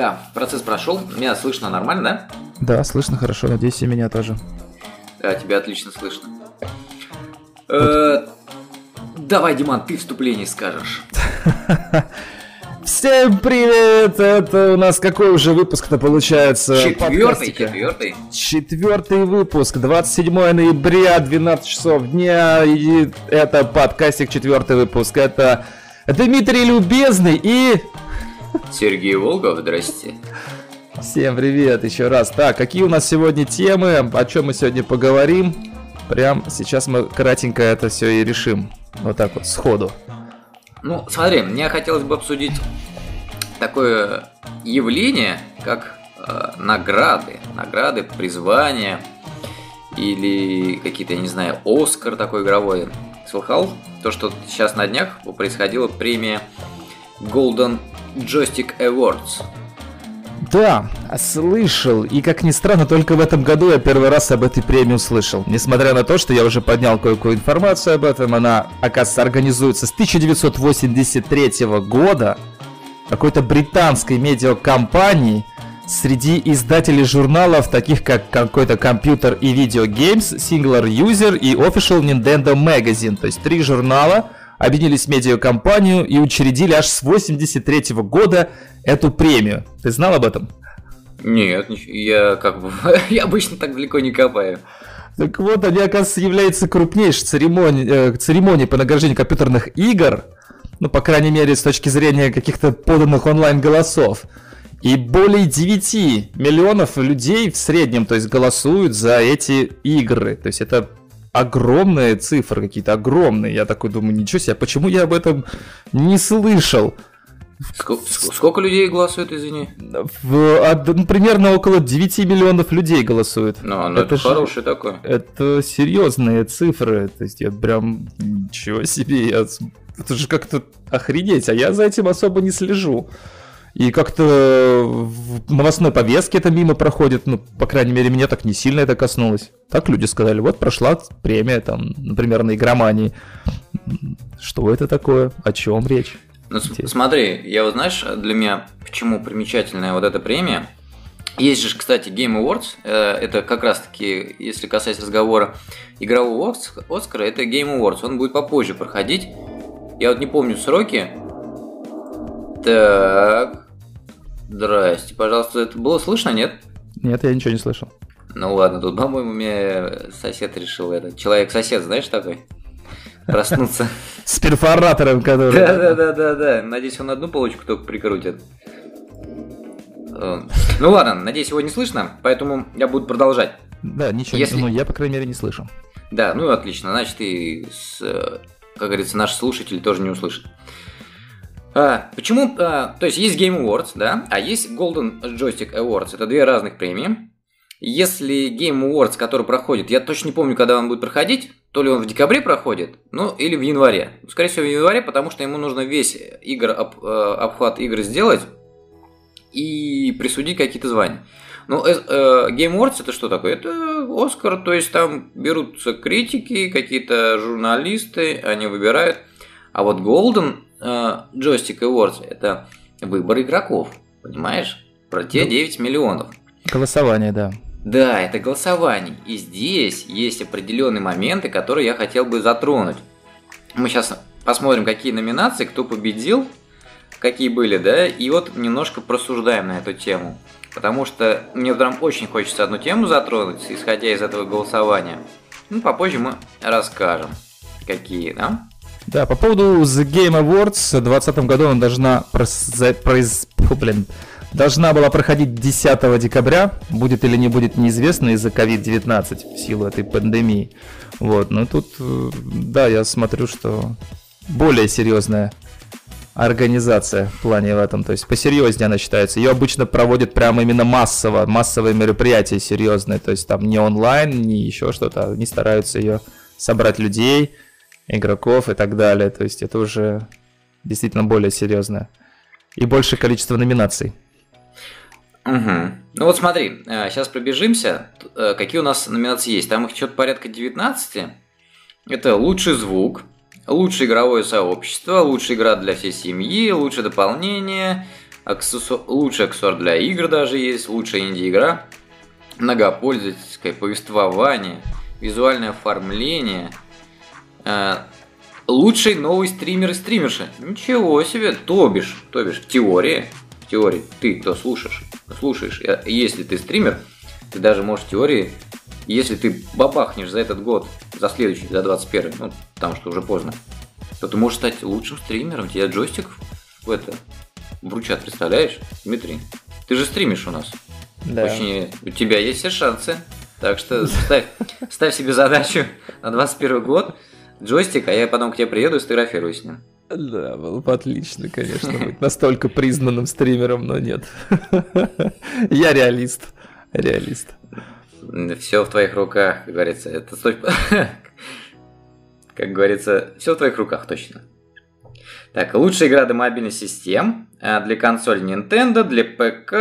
Да, процесс прошел. Меня слышно нормально, да? Да, слышно хорошо. Надеюсь, и меня тоже. Да, тебя отлично слышно. Э, давай, Диман, ты вступление скажешь. Всем привет! Это у нас какой уже выпуск-то получается? Четвертый, четвертый. Четвертый выпуск, 27 ноября, 12 часов дня. И это подкастик, четвертый выпуск. Это Дмитрий Любезный и... Сергей Волгов, здрасте. Всем привет еще раз. Так, какие у нас сегодня темы, о чем мы сегодня поговорим? Прям сейчас мы кратенько это все и решим. Вот так вот, сходу. Ну, смотри, мне хотелось бы обсудить такое явление, как э, награды. Награды, призвания или какие-то, я не знаю, Оскар такой игровой. Слыхал? То, что сейчас на днях происходила премия Golden Joystick Awards. Да, слышал. И как ни странно, только в этом году я первый раз об этой премии услышал. Несмотря на то, что я уже поднял кое-какую информацию об этом, она, оказывается, организуется с 1983 года какой-то британской медиакомпании среди издателей журналов, таких как какой-то компьютер и видео Games, Singular User и Official Nintendo Magazine. То есть три журнала объединились в медиакомпанию и учредили аж с 83 года эту премию. Ты знал об этом? Нет, я как бы я обычно так далеко не копаю. Так вот, они, оказывается, являются крупнейшей церемонией, э, церемонией по награждению компьютерных игр, ну, по крайней мере, с точки зрения каких-то поданных онлайн-голосов. И более 9 миллионов людей в среднем, то есть, голосуют за эти игры. То есть, это огромные цифры какие-то, огромные. Я такой думаю, ничего себе, почему я об этом не слышал? Сколько, сколько людей голосует, извини? В, ну, примерно около 9 миллионов людей голосуют. Ну, ну это, это хороший такой. Это серьезные цифры. То есть я прям ничего себе. Я, это же как-то охренеть, а я за этим особо не слежу. И как-то в новостной повестке это мимо проходит, ну, по крайней мере, меня так не сильно это коснулось. Так люди сказали, вот прошла премия, там, например, на игромании. Что это такое? О чем речь? Ну, смотри, я вот знаешь, для меня почему примечательная вот эта премия? Есть же, кстати, Game Awards, э, это как раз-таки, если касаясь разговора игрового Оскара, это Game Awards, он будет попозже проходить. Я вот не помню сроки. Так, здрасте, пожалуйста, это было слышно, нет? Нет, я ничего не слышал. Ну ладно, тут, по-моему, мне сосед решил это. Человек-сосед, знаешь такой? проснуться. С перфоратором, который... Да-да-да-да-да. Надеюсь, он одну полочку только прикрутит. Э, ну ладно, надеюсь, его не слышно, поэтому я буду продолжать. Да, ничего, Если... ну я, по крайней мере, не слышу. Да, ну отлично, значит, и, с, как говорится, наш слушатель тоже не услышит. А, почему? А, то есть есть Game Awards, да, а есть Golden Joystick Awards. Это две разных премии. Если Game Awards, который проходит, я точно не помню, когда он будет проходить, то ли он в декабре проходит, ну или в январе. Скорее всего, в январе, потому что ему нужно весь игр, об, э, обхват игр сделать и присудить какие-то звания. Ну, э, э, Game Awards это что такое? Это Оскар, то есть там берутся критики, какие-то журналисты, они выбирают. А вот Golden Joystick Awards это выбор игроков, понимаешь? Про те 9 ну, миллионов. Голосование, да. Да, это голосование. И здесь есть определенные моменты, которые я хотел бы затронуть. Мы сейчас посмотрим, какие номинации, кто победил, какие были, да, и вот немножко просуждаем на эту тему. Потому что мне прям очень хочется одну тему затронуть, исходя из этого голосования. Ну, попозже мы расскажем, какие, да? Да, по поводу The Game Awards в 2020 году она должна произ... блин, должна была проходить 10 декабря. Будет или не будет неизвестно из-за COVID-19 в силу этой пандемии. Вот, но тут, э, да, я смотрю, что более серьезная организация в плане в этом, то есть посерьезнее она считается. Ее обычно проводят прямо именно массово, массовые мероприятия серьезные, то есть там не онлайн, не еще что-то, они стараются ее собрать людей, игроков и так далее, то есть это уже действительно более серьезное и большее количество номинаций. Угу. Ну вот смотри, сейчас э, пробежимся. Э, какие у нас номинации есть? Там их что-то порядка 19. Это лучший звук, лучшее игровое сообщество, лучшая игра для всей семьи, лучшее дополнение, аксессу... лучший аксессуар для игр даже есть, лучшая инди-игра, многопользовательское повествование, визуальное оформление, э, лучший новый стример и стримерша. Ничего себе, то бишь, то бишь, в теории, теории, ты кто слушаешь, слушаешь, э, если ты стример, ты даже можешь в теории, если ты бабахнешь за этот год, за следующий, за 21, ну, потому что уже поздно, то ты можешь стать лучшим стримером, тебе джойстик в это вручат, представляешь, Дмитрий? Ты же стримишь у нас. Да. Очень, у тебя есть все шансы. Так что ставь, ставь себе задачу на 21 год джойстик, а я потом к тебе приеду и сфотографирую с ним. Да, было бы отлично, конечно, быть настолько признанным стримером, но нет. Я реалист. Реалист. Все в твоих руках, как говорится. Это как говорится, все в твоих руках точно. Так, лучшая игра для мобильных систем. А, для консоли Nintendo, для ПК,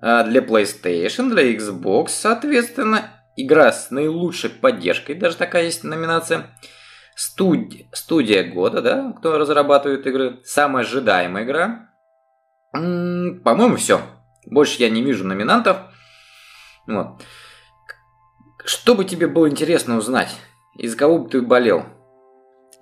а, для PlayStation, для Xbox, соответственно. Игра с наилучшей поддержкой, даже такая есть номинация. Студ... Студия года, да, кто разрабатывает игры. Самая ожидаемая игра. По-моему, все. Больше я не вижу номинантов. Вот. Что бы тебе было интересно узнать? Из кого бы ты болел?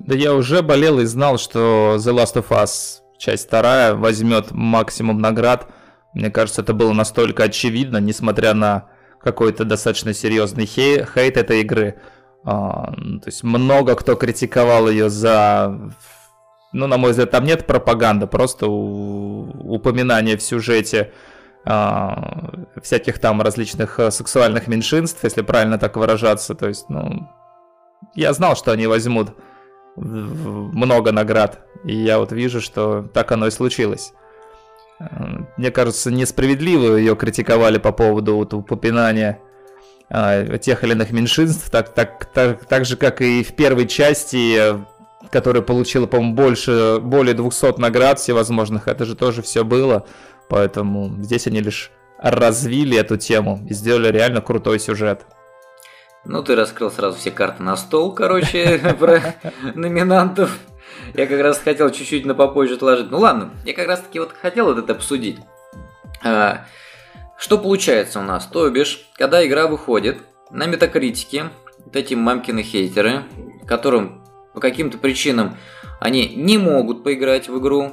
Да я уже болел и знал, что The Last of Us часть вторая возьмет максимум наград. Мне кажется, это было настолько очевидно, несмотря на какой-то достаточно серьезный хей, хейт этой игры. А, то есть много кто критиковал ее за... Ну, на мой взгляд, там нет пропаганды, просто упоминание в сюжете а, всяких там различных э, сексуальных меньшинств, если правильно так выражаться. То есть, ну, я знал, что они возьмут много наград. И я вот вижу, что так оно и случилось. Э, мне кажется, несправедливо ее критиковали по поводу вот упоминания тех или иных меньшинств, так, так, так, так же, как и в первой части, которая получила, по-моему, больше, более 200 наград всевозможных, это же тоже все было, поэтому здесь они лишь развили эту тему и сделали реально крутой сюжет. Ну, ты раскрыл сразу все карты на стол, короче, про номинантов. Я как раз хотел чуть-чуть на попозже отложить. Ну ладно, я как раз таки вот хотел вот это обсудить. Что получается у нас? То бишь, когда игра выходит, на метакритике вот эти мамкины хейтеры, которым по каким-то причинам они не могут поиграть в игру,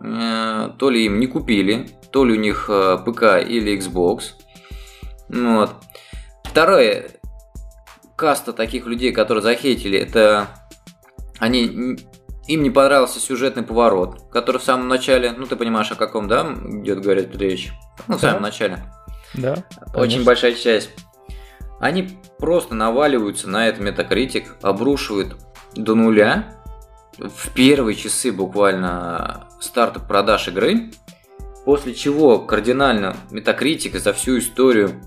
э, то ли им не купили, то ли у них э, ПК или Xbox. Вот. Второе, каста таких людей, которые захейтили, это они им не понравился сюжетный поворот, который в самом начале, ну ты понимаешь, о каком, да, идет говорить речь? Ну, в да. самом начале. Да. Очень большая часть. Они просто наваливаются на этот метакритик, обрушивают до нуля в первые часы буквально старта продаж игры, после чего кардинально метакритик за всю историю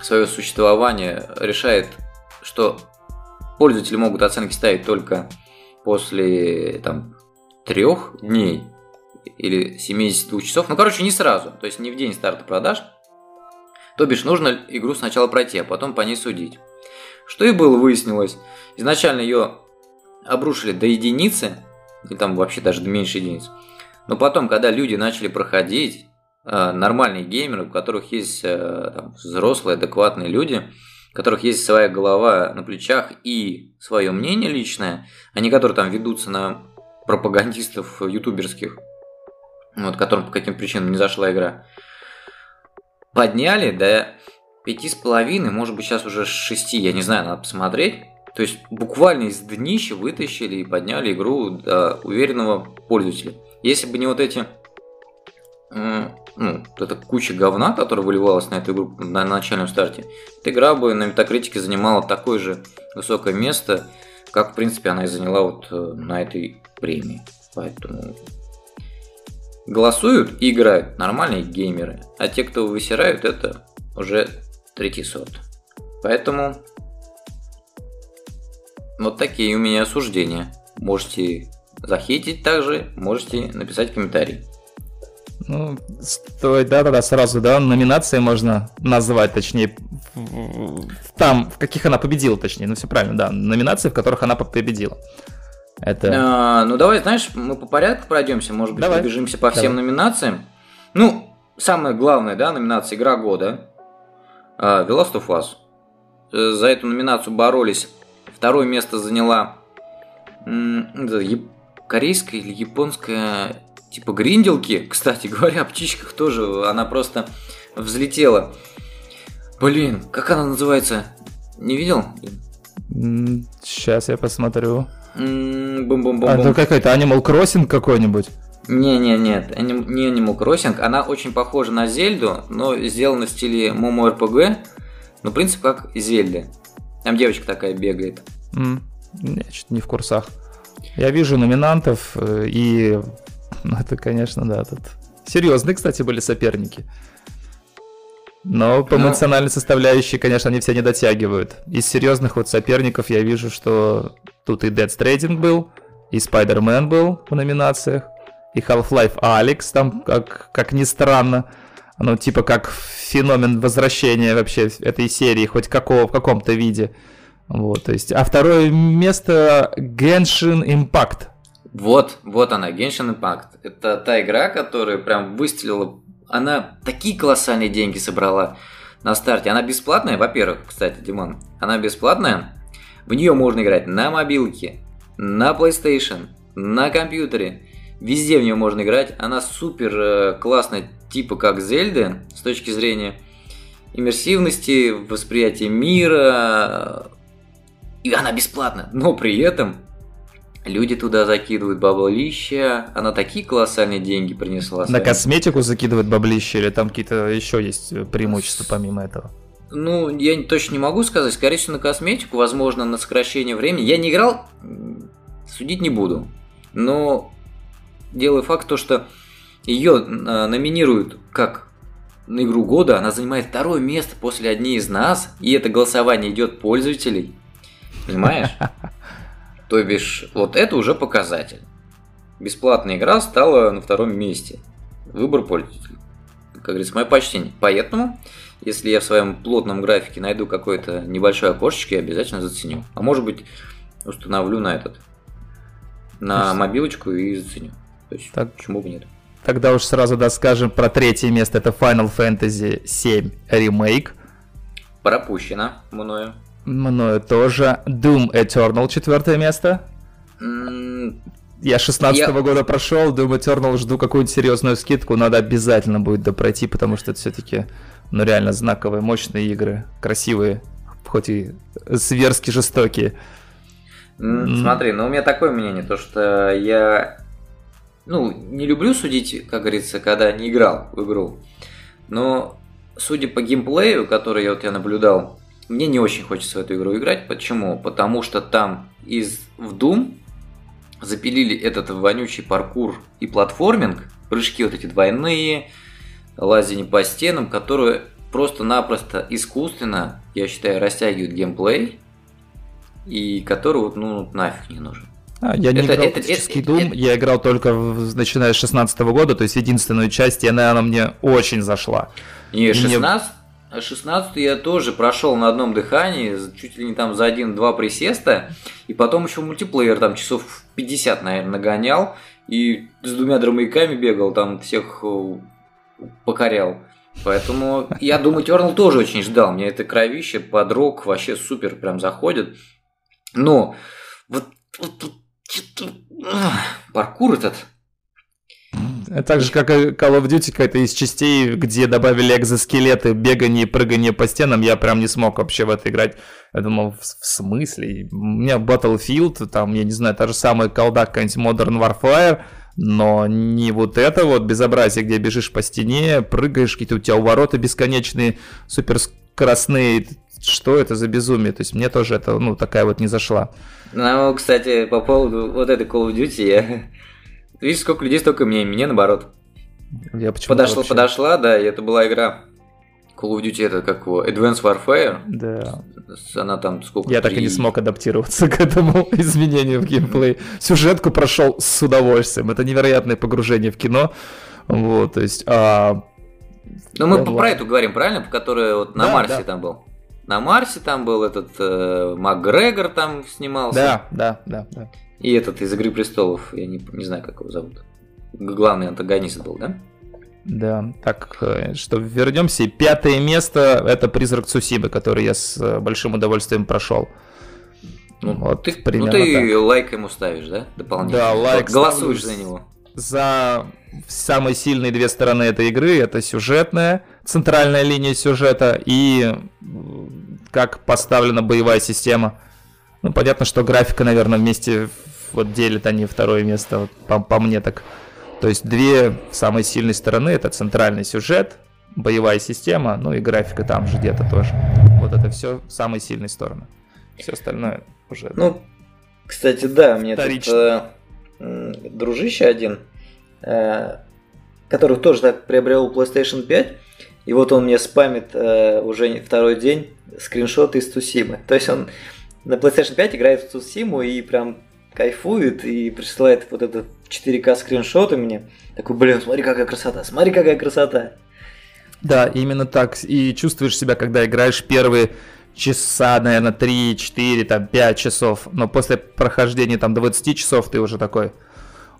своего существования решает что пользователи могут оценки ставить только после там, трех дней или 72 часов. Ну, короче, не сразу, то есть не в день старта продаж. То бишь, нужно игру сначала пройти, а потом по ней судить. Что и было выяснилось. Изначально ее обрушили до единицы, и там вообще даже до меньшей единицы. Но потом, когда люди начали проходить, э, нормальные геймеры, у которых есть э, там, взрослые, адекватные люди – у которых есть своя голова на плечах и свое мнение личное, а не которые там ведутся на пропагандистов ютуберских, вот, которым по каким причинам не зашла игра, подняли до пяти с половиной, может быть сейчас уже шести, я не знаю, надо посмотреть. То есть буквально из днища вытащили и подняли игру до уверенного пользователя. Если бы не вот эти ну, эта куча говна, которая выливалась на эту игру на начальном старте, эта игра бы на метакритике занимала такое же высокое место, как, в принципе, она и заняла вот э, на этой премии. Поэтому голосуют и играют нормальные геймеры, а те, кто высирают, это уже третий сорт. Поэтому вот такие у меня осуждения. Можете захейтить также, можете написать комментарий. Ну, стоит, да, тогда сразу, да, номинации можно назвать, точнее, там, в каких она победила, точнее, ну все правильно, да, номинации, в которых она победила. Это... А, ну давай, знаешь, мы по порядку пройдемся, может быть, Давай. пробежимся по всем Давай. номинациям. Ну, самое главное, да, номинация «Игра года». А, The Last of Us. Э, За эту номинацию боролись. Второе место заняла м, корейская или японская типа гринделки. Кстати говоря, о птичках тоже она просто взлетела. Блин, как она называется? Не видел? Сейчас я посмотрю. М, Бум-бум-бум-бум. А, это какой-то Animal Crossing какой-нибудь. Не, не, нет, не Animal Crossing. Она очень похожа на Зельду, но сделана в стиле Momo RPG. Но принцип как Зельды. Там девочка такая бегает. М, Я что-то не в курсах. Я вижу номинантов, э, и ну, это, конечно, да, тут серьезные, кстати, были соперники. Но по Ну. эмоциональной составляющей, конечно, они все не дотягивают. Из серьезных вот соперников я вижу, что тут и Dead Stranding был, и Spider-Man был в номинациях, и Half-Life Alyx там, как, как ни странно, ну, типа как феномен возвращения вообще этой серии, хоть какого, в каком-то виде. Вот, то есть, а второе место Genshin Impact. Вот, вот она, Genshin Impact. Это та игра, которая прям выстрелила. Она такие колоссальные деньги собрала на старте. Она бесплатная, во-первых, кстати, Димон. Она бесплатная. В нее можно играть на мобилке, на PlayStation, на компьютере. Везде в нее можно играть. Она супер э, классная, типа как Зельды, с точки зрения иммерсивности, восприятия мира. И она бесплатна. Но при этом Люди туда закидывают баблища, она такие колоссальные деньги принесла. На косметику закидывать баблище или там какие-то еще есть преимущества помимо этого? Ну, я точно не могу сказать. Скорее всего, на косметику, возможно, на сокращение времени. Я не играл, судить не буду. Но дело факт то, что ее номинируют как на игру года, она занимает второе место после одни из нас, и это голосование идет пользователей. Понимаешь? То бишь, вот это уже показатель. Бесплатная игра стала на втором месте. Выбор пользователей. Как говорится, мое почтение. Поэтому, если я в своем плотном графике найду какое-то небольшое окошечко, я обязательно заценю. А может быть, установлю на этот, на есть- мобилочку и заценю. То есть, Так. почему бы нет? Тогда уж сразу да скажем про третье место. Это Final Fantasy 7 ремейк. Пропущено мною. Мною тоже. Doom Eternal четвертое место. Я 16 Я- года прошел, Doom Eternal жду какую-нибудь серьезную скидку, надо обязательно будет допройти, потому что это все-таки, ну реально знаковые, мощные игры, красивые, хоть и зверски жестокие. Смотри, ну у меня такое мнение, то что я, ну, не люблю судить, как говорится, когда не играл в игру. Но, судя по геймплею, который я вот я наблюдал, мне не очень хочется в эту игру играть. Почему? Потому что там из в Doom запилили этот вонючий паркур и платформинг, прыжки вот эти двойные, лазение по стенам, которые просто-напросто искусственно, я считаю, растягивают геймплей, и который вот, ну, нафиг не нужен. А, я не Это- играл в это- классический это- Doom, это- я играл только в- начиная с 16 года, то есть единственную часть, и она, она мне очень зашла. И Мне- 16, 16 я тоже прошел на одном дыхании, чуть ли не там за один-два присеста, и потом еще мультиплеер там часов 50, наверное, нагонял, и с двумя дромовиками бегал, там всех э, покорял. Поэтому я думаю, Тернал тоже очень ждал. Мне это кровище под рок вообще супер прям заходит. Но вот, вот, вот паркур этот, Это Так же, как и Call of Duty, какая-то из частей, где добавили экзоскелеты, бегание и прыгание по стенам, я прям не смог вообще в это играть. Я думал, в, в смысле? У меня Battlefield, там, я не знаю, та же самая колда, какая-нибудь Modern Warfare, но не вот это вот безобразие, где бежишь по стене, прыгаешь, какие-то у тебя увороты бесконечные, суперскоростные. Что это за безумие? То есть мне тоже это, ну, такая вот не зашла. Ну, кстати, по поводу вот этой Call of Duty, я... Видишь, сколько людей, столько мне, мне наоборот. Я почему-то Подошла, вообще- подошла, да, и это была игра Call of Duty, это как его, Advanced Warfare, Да. она там сколько? Я так и не смог адаптироваться к этому изменению в геймплей. Сюжетку прошел с удовольствием. Это невероятное погружение в кино. Вот, то есть... а, Ну, мы ладно. про эту говорим, правильно? По которой вот на Да, Марсе да. там был. На Марсе там был этот э, Макгрегор там снимался. Да, да, да, да. И этот из Игры престолов, я не, не знаю, как его зовут. Главный антагонист был, да? Да, так э, что вернемся. Пятое место это Призрак Цусимы, который я с э, большим удовольствием прошел. Ну, вот, ты, ну, ты так. лайк ему ставишь, да? Дополнительно. Да, лайк. Голосуешь за него. За самые сильные две стороны этой игры. Это сюжетная, центральная линия сюжета и как поставлена боевая система. Ну, понятно, что графика, наверное, вместе вот делит они второе место, вот, по, по мне так. То есть две самые сильные стороны это центральный сюжет, боевая система, ну и графика там же где-то тоже. Вот это все самые сильные стороны. Все остальное уже. Ну, кстати, да, мне тут э, дружище один, э, который тоже так приобрел PlayStation 5, и вот он мне спамит э, уже второй день скриншоты из Тусимы. То есть он на PlayStation 5 играет в Тусиму и прям кайфует и присылает вот этот 4К скриншоты мне. Такой, блин, смотри, какая красота, смотри, какая красота. Да, именно так. И чувствуешь себя, когда играешь первые часа, наверное, 3, 4, там, 5 часов. Но после прохождения там 20 часов ты уже такой,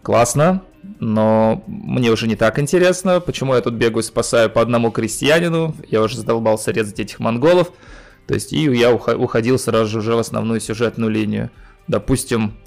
классно, но мне уже не так интересно, почему я тут бегаю, спасаю по одному крестьянину, я уже задолбался резать этих монголов, то есть и я уходил сразу же уже в основную сюжетную линию. Допустим,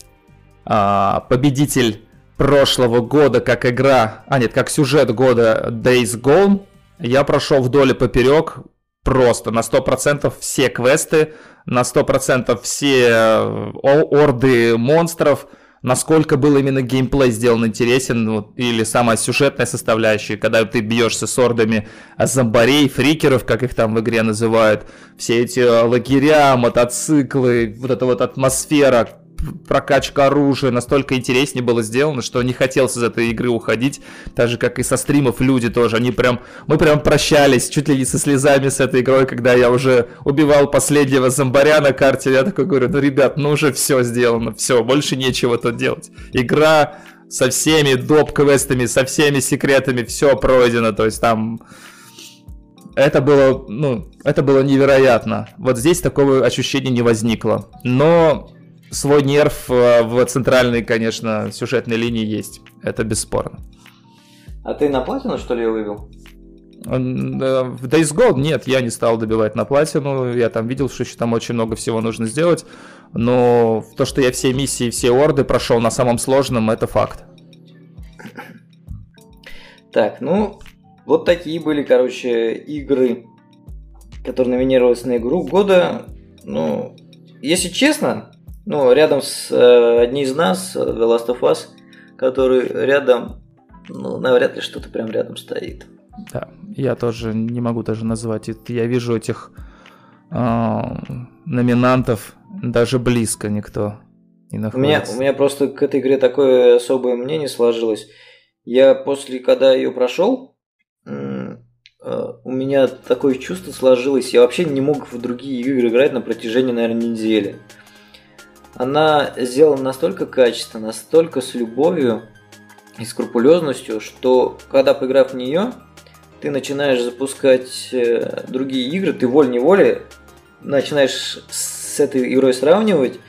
а, победитель прошлого года как игра, а нет, как сюжет года Days Gone, я прошел вдоль и поперек просто. На 100% все квесты, на 100% все э, орды монстров, насколько был именно геймплей сделан интересен, вот, или самая сюжетная составляющая, когда ты бьешься с ордами зомбарей, фрикеров, как их там в игре называют, все эти лагеря, мотоциклы, вот эта вот атмосфера, прокачка оружия настолько интереснее было сделано, что не хотелось из этой игры уходить, так же, как и со стримов люди тоже, они прям, мы прям прощались чуть ли не со слезами с этой игрой, когда я уже убивал последнего зомбаря на карте, я такой говорю, ну, ребят, ну уже все сделано, все, больше нечего тут делать. Игра со всеми доп-квестами, со всеми секретами, все пройдено, то есть там... Это было, ну, это было невероятно. Вот здесь такого ощущения не возникло. Но свой нерв э, в центральной, конечно, сюжетной линии есть. Это бесспорно. А ты на платину, что ли, вывел? Э, в Days Gone нет, я не стал добивать на платину. Я там видел, что еще там очень много всего нужно сделать. Но то, что я все миссии, все орды прошел на самом сложном, это факт. Так, ну, вот такие были, короче, игры, которые номинировались на игру года. Ну, если честно, ну, рядом с э, одним из нас, The Last of Us, который рядом, ну, навряд ли что-то прям рядом стоит. Да, я тоже не могу даже назвать. Я вижу этих э, номинантов даже близко никто не находится. У меня, у меня просто к этой игре такое особое мнение сложилось. Я после, когда ее прошел, э, у меня такое чувство сложилось. Я вообще не мог в другие игры играть на протяжении, наверное, недели она сделана настолько качественно, настолько с любовью и скрупулезностью, что когда поиграв в нее, ты начинаешь запускать э, другие игры, ты волей-неволей начинаешь с этой игрой сравнивать,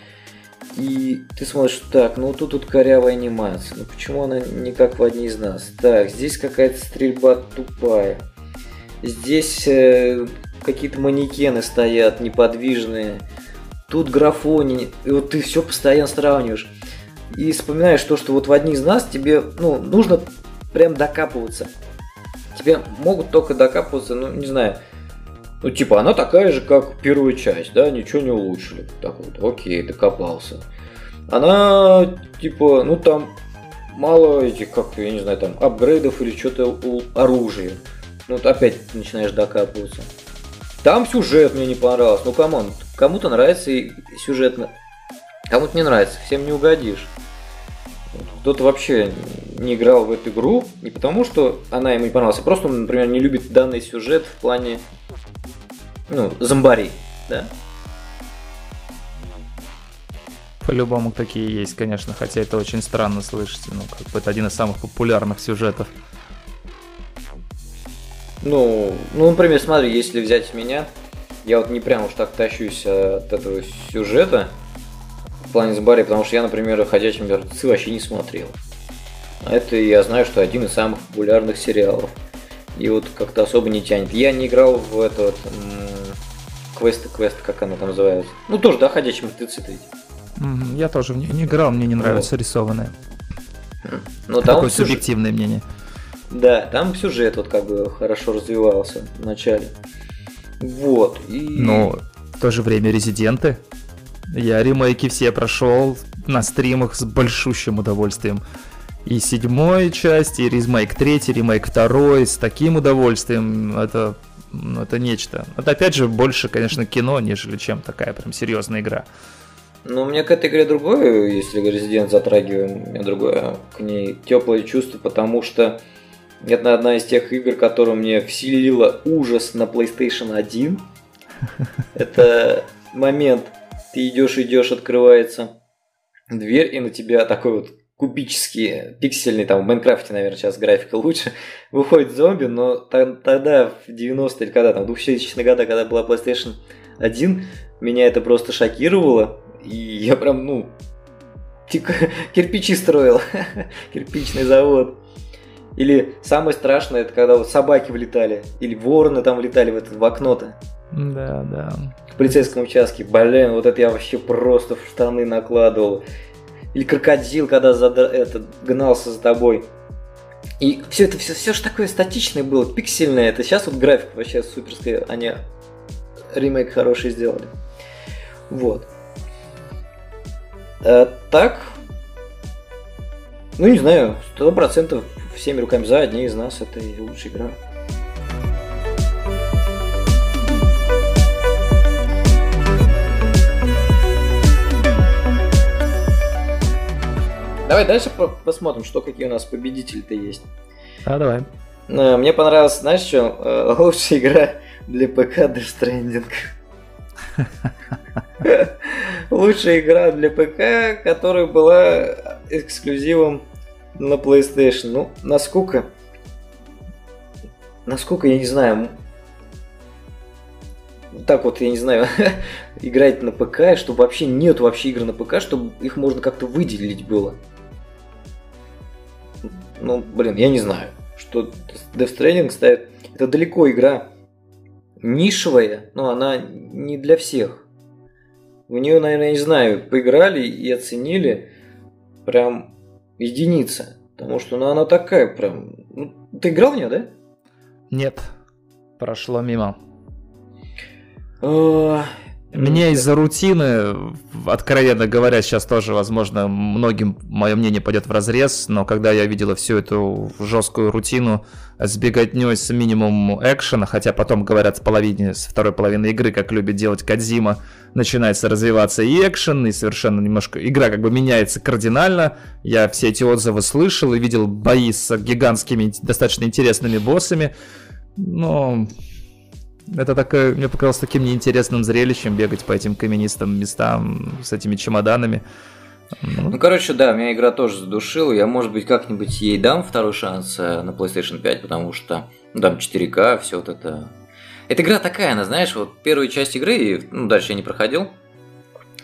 и ты смотришь, так, ну тут тут корявая анимация, ну почему она не как в одни из нас? Так, здесь какая-то стрельба тупая. Здесь э, какие-то манекены стоят неподвижные тут графоний, и вот ты все постоянно сравниваешь. И вспоминаешь то, что вот в одни из нас тебе, ну, нужно прям докапываться. Тебе могут только докапываться, ну, не знаю, ну, типа, она такая же, как первая часть, да, ничего не улучшили. Так вот, окей, докопался. Она, типа, ну, там мало этих, как, я не знаю, там, апгрейдов или что-то оружия. Ну, вот опять начинаешь докапываться. Там сюжет мне не понравился. Ну, come on, кому-то нравится и сюжетно. Кому-то не нравится, всем не угодишь. Кто-то вообще не играл в эту игру не потому, что она ему не понравилась, а просто он, например, не любит данный сюжет в плане ну, зомбарей, да? По-любому такие есть, конечно, хотя это очень странно слышать. Ну, как бы это один из самых популярных сюжетов. Ну, ну, например, смотри, если взять меня, я вот не прям уж так тащусь от этого сюжета. плане с Барри, потому что я, например, «Ходячие мертвецы» вообще не смотрел. А это я знаю, что один из самых популярных сериалов. И вот как-то особо не тянет. Я не играл в этот квест, квест, как она там называется. Ну тоже, да, ходячие мертвецы. Я тоже не, не играл, мне не нравится вот. рисованное. Ну, там Такое сюжет... субъективное мнение. Да, там сюжет вот как бы хорошо развивался в начале. Вот. И... Ну, в то же время резиденты. Я ремейки все прошел на стримах с большущим удовольствием. И седьмой часть, и ремейк третий, ремейк второй, с таким удовольствием. Это, ну, это нечто. Это опять же больше, конечно, кино, нежели чем такая прям серьезная игра. Ну, у меня к этой игре другое, если Resident затрагиваем, у меня другое к ней теплое чувство, потому что это одна из тех игр, которая мне вселила ужас на PlayStation 1. Это момент, ты идешь, идешь, открывается дверь, и на тебя такой вот кубический, пиксельный, там в Майнкрафте, наверное, сейчас графика лучше, выходит зомби, но тогда, в 90-е или когда там, в 2000-е годы, когда была PlayStation 1, меня это просто шокировало, и я прям, ну, кирпичи строил. Кирпичный завод. Или самое страшное, это когда вот собаки влетали. Или вороны там влетали в, это, в окно-то. Да, да. В полицейском участке. Блин, вот это я вообще просто в штаны накладывал. Или крокодил, когда за, это, гнался за тобой. И все это все, все же такое статичное было, пиксельное. Это сейчас вот график вообще суперская. Они ремейк хороший сделали. Вот. А, так, ну не знаю, сто процентов всеми руками за, одни из нас это и лучшая игра. Давай дальше посмотрим, что какие у нас победители-то есть. А, давай. А, мне понравилось, знаешь что, э, лучшая игра для ПК Death Stranding. Лучшая игра для ПК, которая была эксклюзивом на PlayStation. Ну, насколько... Насколько, я не знаю... Так вот, я не знаю, играть на ПК, чтобы вообще нет вообще игр на ПК, чтобы их можно как-то выделить было. Ну, блин, я не знаю, что Death Stranding ставит... Это далеко игра нишевая, но она не для всех. В нее, наверное, не знаю, поиграли и оценили прям единица. Потому что ну, она такая прям... Ну, ты играл в нее, да? Нет, прошло мимо. Мне из-за рутины, откровенно говоря, сейчас тоже, возможно, многим мое мнение пойдет в разрез, но когда я видела всю эту жесткую рутину с беготней с минимум экшена, хотя потом, говорят, с половине, с второй половины игры, как любит делать Кадзима, начинается развиваться и экшен, и совершенно немножко игра как бы меняется кардинально. Я все эти отзывы слышал и видел бои с гигантскими, достаточно интересными боссами, но это такое, мне показалось таким неинтересным зрелищем бегать по этим каменистым местам с этими чемоданами. Ну, ну короче, да, меня игра тоже задушила. Я, может быть, как-нибудь ей дам второй шанс э, на PlayStation 5, потому что ну, там 4К, все вот это. Эта игра такая, она, знаешь, вот первую часть игры, ну, дальше я не проходил,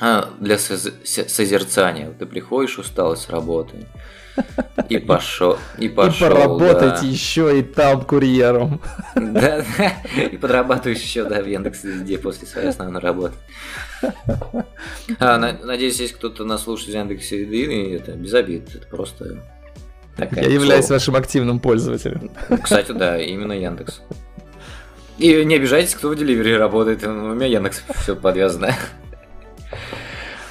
а, для созерцания. Ты приходишь усталый с работы, и пошел, и пошел. И поработать да. еще и там курьером. Да, да, и подрабатываешь еще, да, в Яндекс.Везде после своей основной работы. А, надеюсь, есть кто-то нас слушает из Яндекс.Еды, это без обид, это просто такая Я являюсь вашим активным пользователем. Кстати, да, именно Яндекс. И не обижайтесь, кто в Delivery работает, у меня Яндекс все подвязано.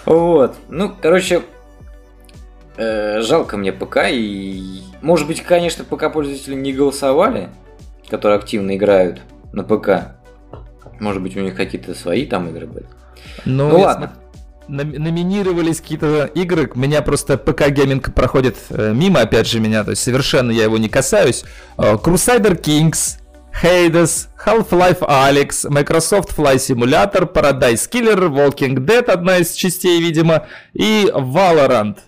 Вот. Ну, короче, э, жалко мне ПК. И, может быть, конечно, ПК-пользователи не голосовали, которые активно играют на ПК. Может быть, у них какие-то свои там игры были. Ну, ну ладно. Номинировались какие-то игры, меня просто ПК гейминг проходит э, мимо, опять же, меня, то есть совершенно я его не касаюсь. Э, Crusader Kings, Hades, Half-Life Alyx, Microsoft Flight Simulator, Paradise Killer, Walking Dead, одна из частей, видимо, и Valorant.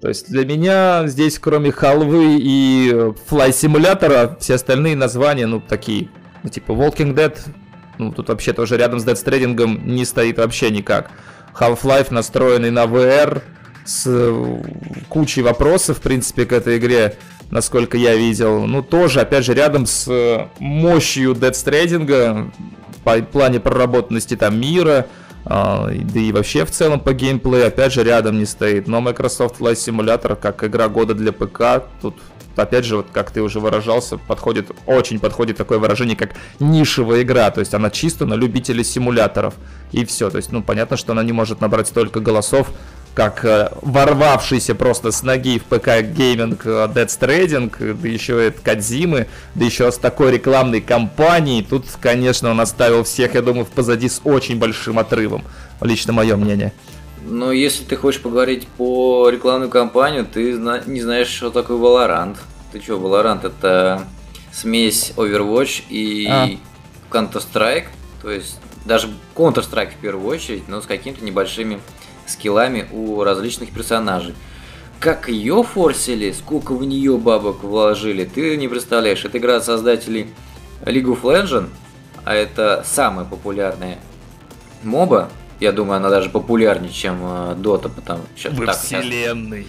То есть для меня здесь, кроме халвы и Fly симулятора, все остальные названия, ну, такие, ну, типа Walking Dead, ну, тут вообще тоже рядом с Dead Stranding не стоит вообще никак. Half-Life, настроенный на VR, с э, кучей вопросов, в принципе, к этой игре, насколько я видел. Ну, тоже, опять же, рядом с э, мощью Dead Stranding, по плане проработанности там мира, да и вообще в целом по геймплею, опять же, рядом не стоит. Но Microsoft Flight Simulator, как игра года для ПК, тут опять же, вот как ты уже выражался, подходит, очень подходит такое выражение, как нишевая игра, то есть она чисто на любителей симуляторов, и все, то есть, ну, понятно, что она не может набрать столько голосов, как э, ворвавшийся просто с ноги в ПК гейминг э, Dead Stranding, да еще это Кадзимы, да еще с такой рекламной кампанией. Тут, конечно, он оставил всех, я думаю, в позади с очень большим отрывом. Лично мое мнение. Но если ты хочешь поговорить по рекламную кампанию, ты не знаешь, что такое Valorant. Ты что, Valorant это смесь Overwatch и а. Counter-Strike, то есть даже Counter-Strike в первую очередь, но с какими-то небольшими скиллами у различных персонажей. Как ее форсили, сколько в нее бабок вложили, ты не представляешь. Это игра создателей League of Legends, а это самая популярная моба. Я думаю, она даже популярнее, чем Dota, потому что... Во так, вселенной.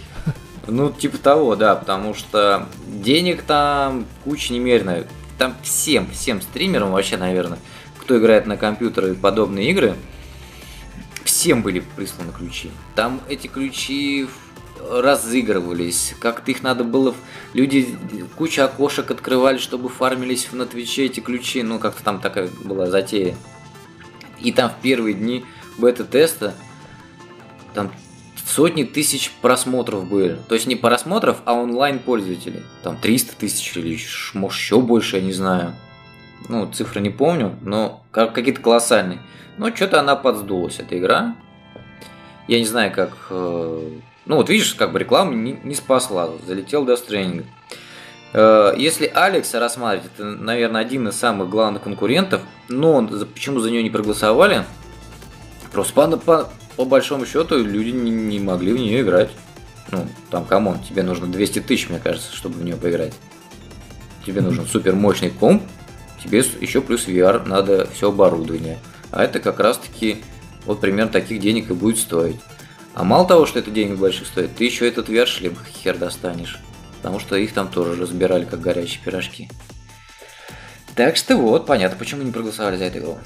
Ну, типа того, да, потому что денег там куча немерено. Там всем, всем стримерам вообще, наверное, кто играет на компьютеры подобные игры, всем были присланы ключи. Там эти ключи разыгрывались, как-то их надо было... Люди куча окошек открывали, чтобы фармились на Твиче эти ключи, ну как-то там такая была затея. И там в первые дни бета-теста там сотни тысяч просмотров были. То есть не просмотров, а онлайн пользователей. Там 300 тысяч или может еще больше, я не знаю. Ну, цифры не помню, но какие-то колоссальные. Но что-то она подсдулась, эта игра. Я не знаю, как... Э, ну, вот видишь, как бы реклама не, не спасла. Залетел до Stranding. Э, если Алекс рассматривать, это, наверное, один из самых главных конкурентов, но почему за нее не проголосовали? Просто по, по, по большому счету люди не, не могли в нее играть. Ну, там, come on, тебе нужно 200 тысяч, мне кажется, чтобы в нее поиграть. Тебе нужен супер мощный комп, тебе еще плюс VR, надо все оборудование. А это как раз таки вот примерно таких денег и будет стоить. А мало того, что это денег больших стоит, ты еще этот VR-шлем хер достанешь. Потому что их там тоже разбирали как горячие пирожки. Так что вот, понятно, почему не проголосовали за эту игру.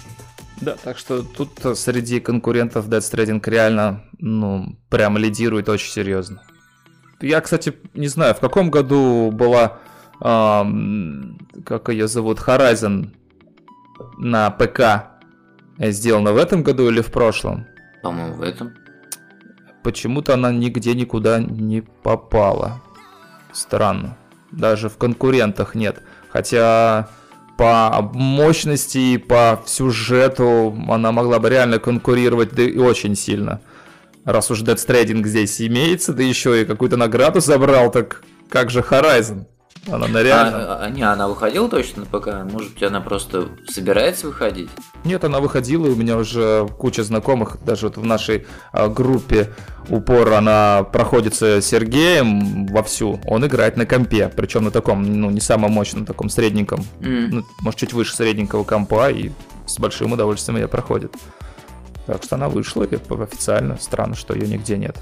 Да, так что тут среди конкурентов Dead Stranding реально, ну, прям лидирует очень серьезно. Я, кстати, не знаю, в каком году была, эм, как ее зовут, Horizon на ПК Сделана в этом году или в прошлом? По-моему, в этом. Почему-то она нигде никуда не попала. Странно. Даже в конкурентах нет. Хотя по мощности и по сюжету она могла бы реально конкурировать да и очень сильно. Раз уж Dead Stranding здесь имеется, да еще и какую-то награду забрал, так как же Horizon? Она на реально. А, а, не, она выходила точно на ПК? Может быть, она просто собирается выходить? Нет, она выходила, и у меня уже куча знакомых, даже вот в нашей а, группе упор она проходится Сергеем вовсю. Он играет на компе, причем на таком, ну, не самом мощном, таком средненьком. Mm. Ну, может, чуть выше средненького компа, и с большим удовольствием ее проходит. Так что она вышла официально. Странно, что ее нигде нет.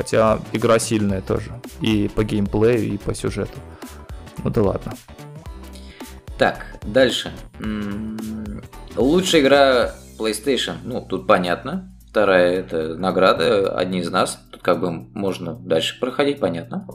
Хотя игра сильная тоже. И по геймплею, и по сюжету. Ну да ладно. Так, дальше. Лучшая игра PlayStation. Ну, тут понятно. Вторая это награда, одни из нас. Тут как бы можно дальше проходить, понятно.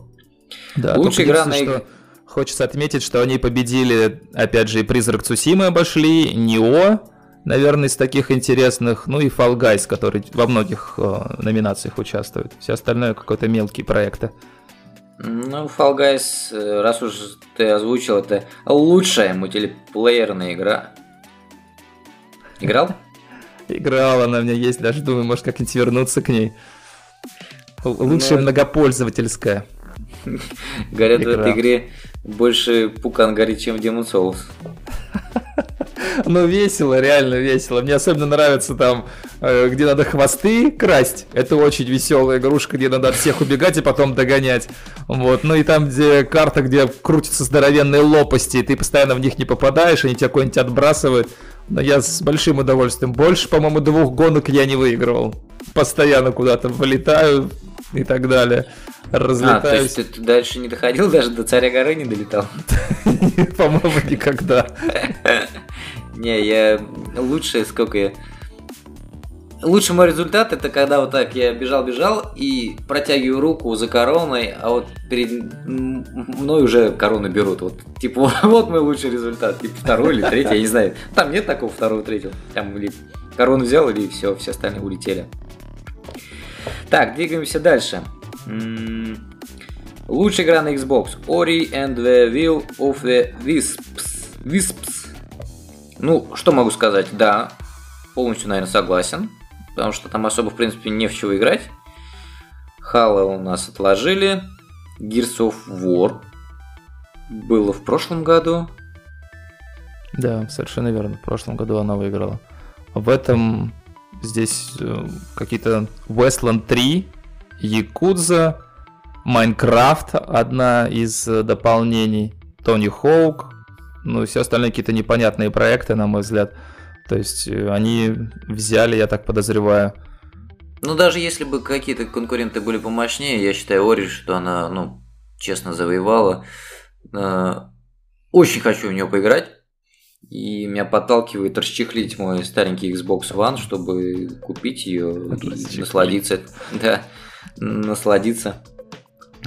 Да, Лучшая игра на игре. Хочется отметить, что они победили, опять же, и Призрак Цусимы обошли, Нио, наверное, из таких интересных, ну и Fall Guys, который во многих э, номинациях участвует. Все остальное какой-то мелкие проекты. Ну, Fall Guys, э, раз уж ты озвучил, это лучшая мультиплеерная игра. Играл? Играл, она у меня есть, даже думаю, может как-нибудь вернуться к ней. Лучшая Но... многопользовательская. Говорят, в этой игре больше пукан горит, чем в Demon's Souls. Ну, весело, реально весело. Мне особенно нравится там, э, где надо хвосты красть. Это очень веселая игрушка, где надо от всех убегать и потом догонять. Вот. Ну и там, где карта, где крутятся здоровенные лопасти, и ты постоянно в них не попадаешь, они тебя какой-нибудь отбрасывают. Но я с большим удовольствием. Больше, по-моему, двух гонок я не выигрывал. постоянно куда-то вылетаю и так далее. Разлетаюсь. А, то есть ты, ты дальше не доходил, даже до царя горы не долетал? По-моему, никогда. Не, я лучше, сколько я... Лучший мой результат это когда вот так я бежал-бежал и протягиваю руку за короной, а вот перед мной уже корону берут. Вот, типа, вот мой лучший результат. Типа второй или третий, я не знаю. Там нет такого второго, третьего. Там или корону взял, или все, все остальные улетели. Так, двигаемся дальше. Лучшая игра на Xbox. Ori and the Will of the Wisps. Wisps. Ну, что могу сказать? Да, полностью, наверное, согласен. Потому что там особо, в принципе, не в чего играть. Хала у нас отложили. Gears of War было в прошлом году. Да, совершенно верно. В прошлом году она выиграла. В этом здесь э, какие-то Westland 3, Якудза, Майнкрафт, одна из э, дополнений, Тони Хоук, ну и все остальные какие-то непонятные проекты, на мой взгляд. То есть э, они взяли, я так подозреваю. Ну, даже если бы какие-то конкуренты были помощнее, я считаю, Ори, что она, ну, честно завоевала. Очень хочу в нее поиграть. И меня подталкивает расчехлить мой старенький Xbox One, чтобы купить ее и насладиться. Да, насладиться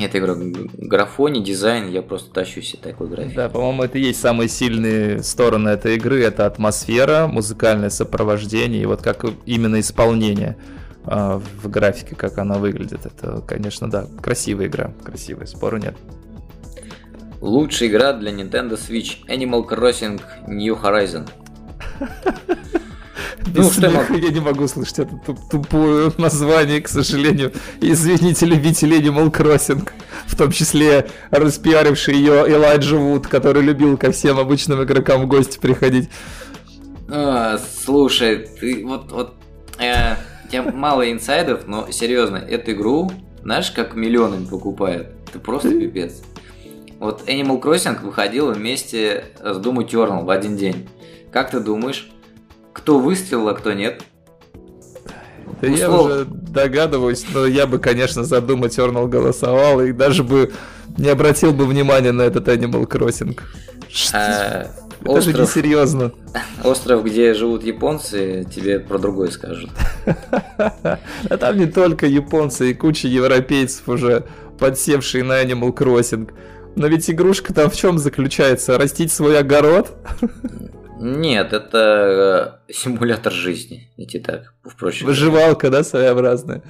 этой игрой. Графоне, дизайн, я просто тащусь от такой графики. Да, по-моему, это и есть самые сильные стороны этой игры. Это атмосфера, музыкальное сопровождение и вот как именно исполнение э, в графике, как она выглядит. Это, конечно, да, красивая игра, красивая, спору нет. Лучшая игра для Nintendo Switch Animal Crossing New Horizon. Ну, что я, я не могу слышать это тупое название, к сожалению. Извините, любители Animal Crossing. В том числе распиаривший ее Элайджа Вуд, который любил ко всем обычным игрокам в гости приходить. А, слушай, ты вот, вот э, у тебя мало инсайдов, но серьезно, эту игру, знаешь, как миллионами покупают? Это просто пипец. Вот Animal Crossing выходила вместе с Doom Eternal в один день. Как ты думаешь, кто выстрелил, а кто нет? Да я уже догадываюсь, но я бы, конечно, за Doom Eternal голосовал и даже бы не обратил бы внимания на этот Animal Crossing. А, Это остров, же несерьезно. Остров, где живут японцы, тебе про другое скажут. А там не только японцы, и куча европейцев уже подсевшие на Animal Crossing. Но ведь игрушка там в чем заключается? Растить свой огород? Нет, это э, симулятор жизни. Эти так, впрочем. Выживалка, да, своеообразная?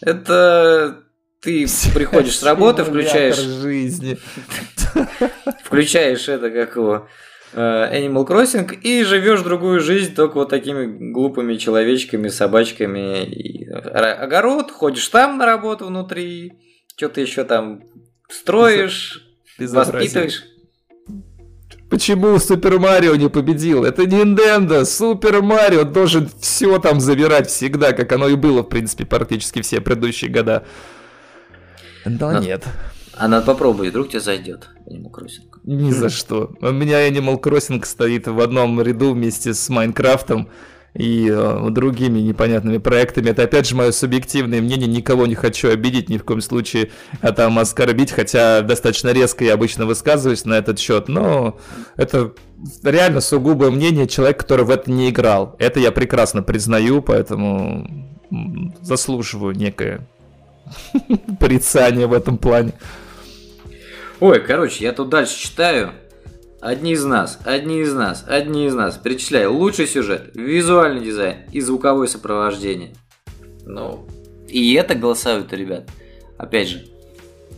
Это ты приходишь с работы, включаешь... жизни. Включаешь это, как его... Э, Animal Crossing и живешь другую жизнь только вот такими глупыми человечками, собачками. И огород, ходишь там на работу внутри, что-то еще там строишь, воспитываешь. Почему Супер Марио не победил? Это Nintendo. Супер Марио должен все там забирать всегда, как оно и было, в принципе, практически все предыдущие года. Но, Но нет. А надо попробовать, вдруг тебе зайдет Animal Crossing. Ни за что. У меня Animal Crossing стоит в одном ряду вместе с Майнкрафтом и э, другими непонятными проектами. Это опять же мое субъективное мнение, никого не хочу обидеть, ни в коем случае а там оскорбить, хотя достаточно резко я обычно высказываюсь на этот счет, но это реально сугубое мнение человека, который в это не играл. Это я прекрасно признаю, поэтому заслуживаю некое порицание в этом плане. Ой, короче, я тут дальше читаю. Одни из нас, одни из нас, одни из нас. Перечисляю. Лучший сюжет, визуальный дизайн и звуковое сопровождение. Ну, и это голосуют, ребят. Опять же,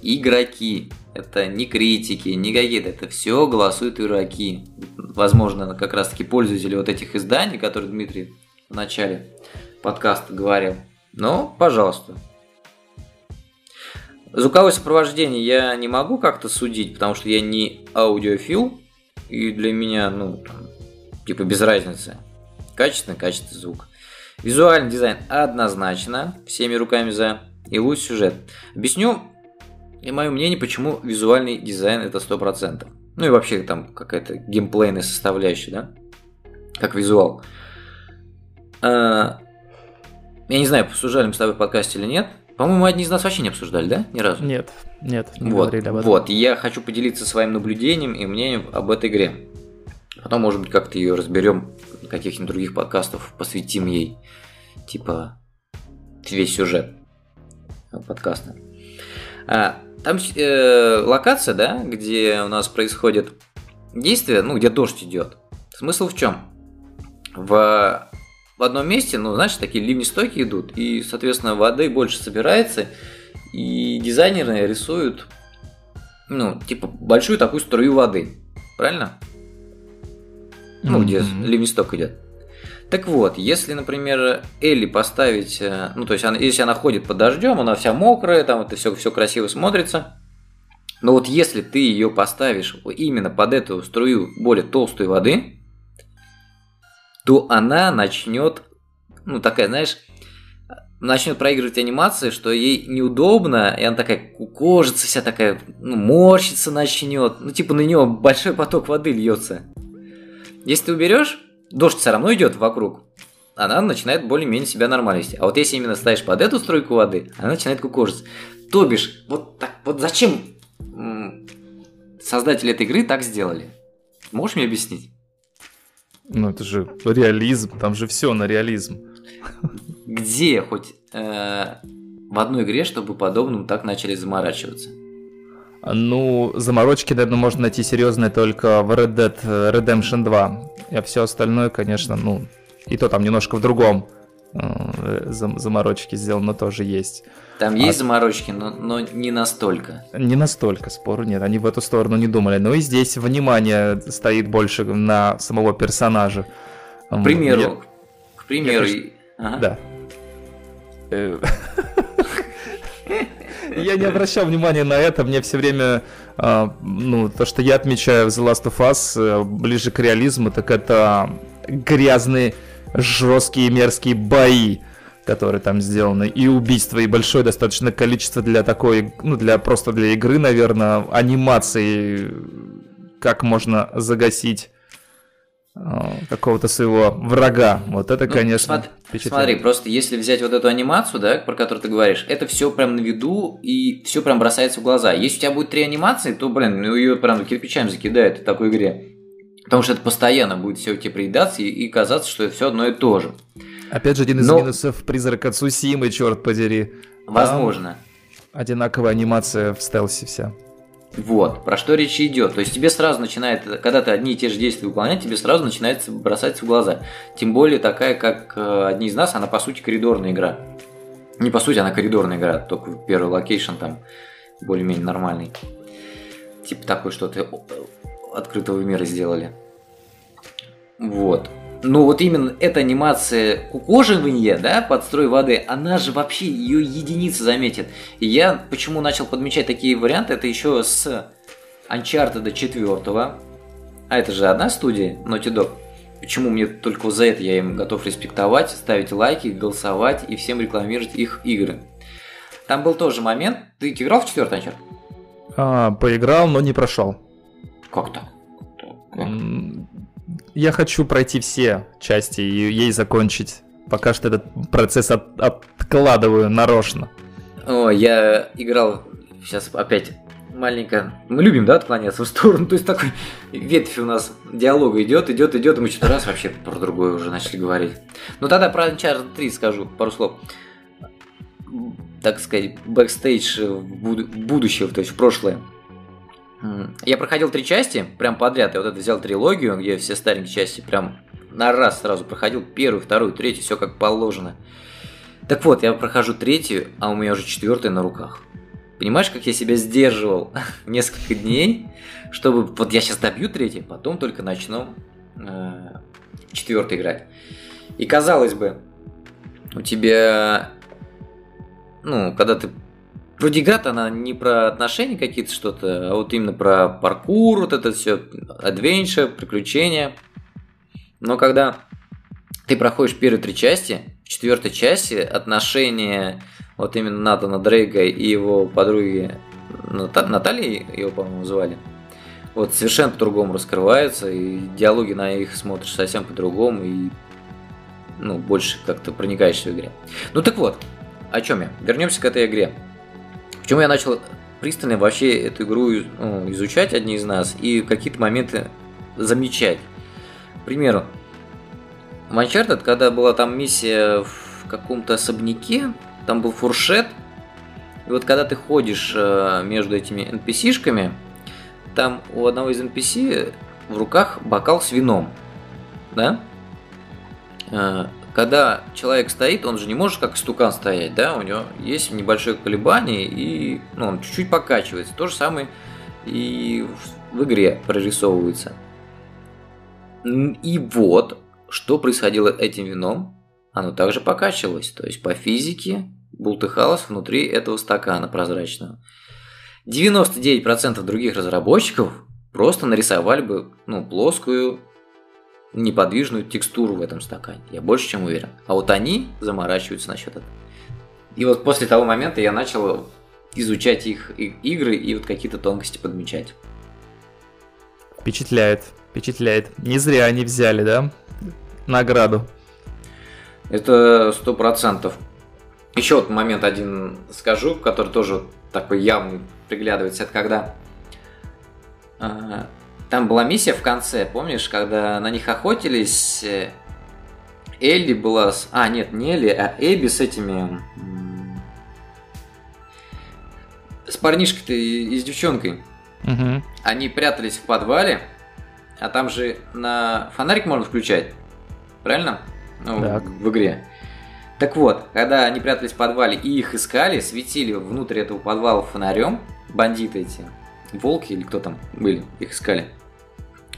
игроки. Это не критики, не какие-то. Это все голосуют игроки. Возможно, как раз таки пользователи вот этих изданий, которые Дмитрий в начале подкаста говорил. Но, пожалуйста. Звуковое сопровождение я не могу как-то судить, потому что я не аудиофил, и для меня, ну, там, типа без разницы. Качественный, качественный звук. Визуальный дизайн однозначно, всеми руками за. И лучший сюжет. Объясню и мое мнение, почему визуальный дизайн это 100%. Ну и вообще там какая-то геймплейная составляющая, да? Как визуал. А, Я не знаю, обсуждали мы с тобой в подкасте или нет. По-моему, одни из нас вообще не обсуждали, да? Ни разу? Нет, нет, не вот, говорили об этом. Вот, я хочу поделиться своим наблюдением и мнением об этой игре. Потом, может быть, как-то ее разберем, каких-нибудь других подкастов посвятим ей. Типа весь сюжет подкаста. А, там э, локация, да, где у нас происходит действие, ну, где дождь идет. Смысл в чем? В, в одном месте, ну, знаешь, такие ливнестойки идут, и, соответственно, воды больше собирается, и дизайнеры рисуют, ну, типа, большую такую струю воды. Правильно? Ну, где mm-hmm. ливнесток идет. Так вот, если, например, Элли поставить, э, ну, то есть, она, если она ходит под дождем, она вся мокрая, там это все, все красиво смотрится. Но вот если ты ее поставишь именно под эту струю более толстой воды, то она начнет, ну, такая, знаешь, начнет проигрывать анимации, что ей неудобно, и она такая кукожится вся такая, ну, морщится начнет. Ну, типа на нее большой поток воды льется. Если ты уберешь, дождь все равно идет вокруг, она начинает более-менее себя нормально вести. А вот если именно ставишь под эту стройку воды, она начинает кукожиться. То бишь, вот, так, вот зачем создатели этой игры так сделали? Можешь мне объяснить? Ну, это же реализм, там же все на реализм. Где хоть э, в одной игре, чтобы подобным так начали заморачиваться? Ну, заморочки, наверное, можно найти серьезные только в Red Dead Redemption 2. А все остальное, конечно, ну, и то там немножко в другом э, заморочки сделано тоже есть. Там есть а... заморочки, но, но не настолько. Не настолько, спору нет, они в эту сторону не думали. Но и здесь внимание стоит больше на самого персонажа. К примеру, Я... к примеру... Я, ага. Да. Э, я не обращал внимания на это, мне все время, а, ну, то, что я отмечаю в The Last of Us э, ближе к реализму, так это грязные, жесткие, мерзкие бои, которые там сделаны, и убийства, и большое достаточно количество для такой, ну, для просто для игры, наверное, анимации, как можно загасить а, какого-то своего врага. Вот это, ну, конечно, смотри, смотри, просто если взять вот эту анимацию, да, про которую ты говоришь, это все прям на виду и все прям бросается в глаза. Если у тебя будет три анимации, то, блин, ну ее прям кирпичами закидают в такой игре. Потому что это постоянно будет все тебе приедаться и, и казаться, что это все одно и то же. Опять же, один из Но... минусов призрака Цусимы, черт подери. Возможно. Там одинаковая анимация в стелсе вся. Вот, про что речь идет. То есть тебе сразу начинает, когда ты одни и те же действия выполнять, тебе сразу начинает бросаться в глаза. Тем более такая, как э, одни из нас, она по сути коридорная игра. Не по сути, она коридорная игра, только первый location там более-менее нормальный. Типа такой что-то открытого мира сделали. Вот. Но вот именно эта анимация кукоживания, да, под строй воды, она же вообще ее единицы заметит. И я почему начал подмечать такие варианты, это еще с Uncharted 4, а это же одна студия, Naughty Dog. Почему мне только за это я им готов респектовать, ставить лайки, голосовать и всем рекламировать их игры. Там был тоже момент. Ты играл в четвертый Uncharted? А, поиграл, но не прошел. Как так? Как? Я хочу пройти все части и ей закончить. Пока что этот процесс от, откладываю нарочно. О, я играл сейчас опять маленько. Мы любим, да, отклоняться в сторону. То есть такой ветвь у нас диалога идет, идет, идет, и мы что-то раз вообще про другое уже начали говорить. Ну тогда про Uncharted 3 скажу пару слов. Так сказать, бэкстейдж будущего, то есть в прошлое. Я проходил три части прям подряд. Я вот это взял трилогию, где все старенькие части прям на раз сразу проходил. Первую, вторую, третью, все как положено. Так вот, я прохожу третью, а у меня уже четвертая на руках. Понимаешь, как я себя сдерживал несколько дней, чтобы вот я сейчас добью третью, потом только начну э, четвертый играть. И казалось бы, у тебя, ну, когда ты Вроде игра она не про отношения какие-то что-то, а вот именно про паркур, вот это все, адвенчер, приключения. Но когда ты проходишь первые три части, в четвертой части отношения вот именно Натана Дрейга и его подруги Натальи, его, по-моему, звали, вот совершенно по-другому раскрываются, и диалоги на их смотришь совсем по-другому, и ну, больше как-то проникаешься в игре. Ну так вот, о чем я? Вернемся к этой игре. Почему я начал пристально вообще эту игру ну, изучать, одни из нас, и какие-то моменты замечать. К примеру, в Uncharted, когда была там миссия в каком-то особняке, там был фуршет, и вот когда ты ходишь э, между этими NPC-шками, там у одного из NPC в руках бокал с вином, да? Когда человек стоит, он же не может как стукан стоять, да, у него есть небольшое колебание, и ну, он чуть-чуть покачивается. То же самое и в игре прорисовывается. И вот, что происходило этим вином, оно также покачивалось. То есть по физике бултыхалось внутри этого стакана прозрачного. 99% других разработчиков просто нарисовали бы ну, плоскую неподвижную текстуру в этом стакане. Я больше чем уверен. А вот они заморачиваются насчет этого. И вот после того момента я начал изучать их игры и вот какие-то тонкости подмечать. Впечатляет, впечатляет. Не зря они взяли, да, награду. Это сто процентов. Еще вот момент один скажу, который тоже такой явный приглядывается, это когда а, там была миссия в конце, помнишь, когда на них охотились, э, Элли была с... А, нет, не Элли, а Эбби с этими... С парнишкой-то и, и с девчонкой. Угу. Они прятались в подвале, а там же на фонарик можно включать. Правильно? Ну, так. в игре. Так вот, когда они прятались в подвале и их искали, светили внутрь этого подвала фонарем, бандиты эти, волки или кто там были, их искали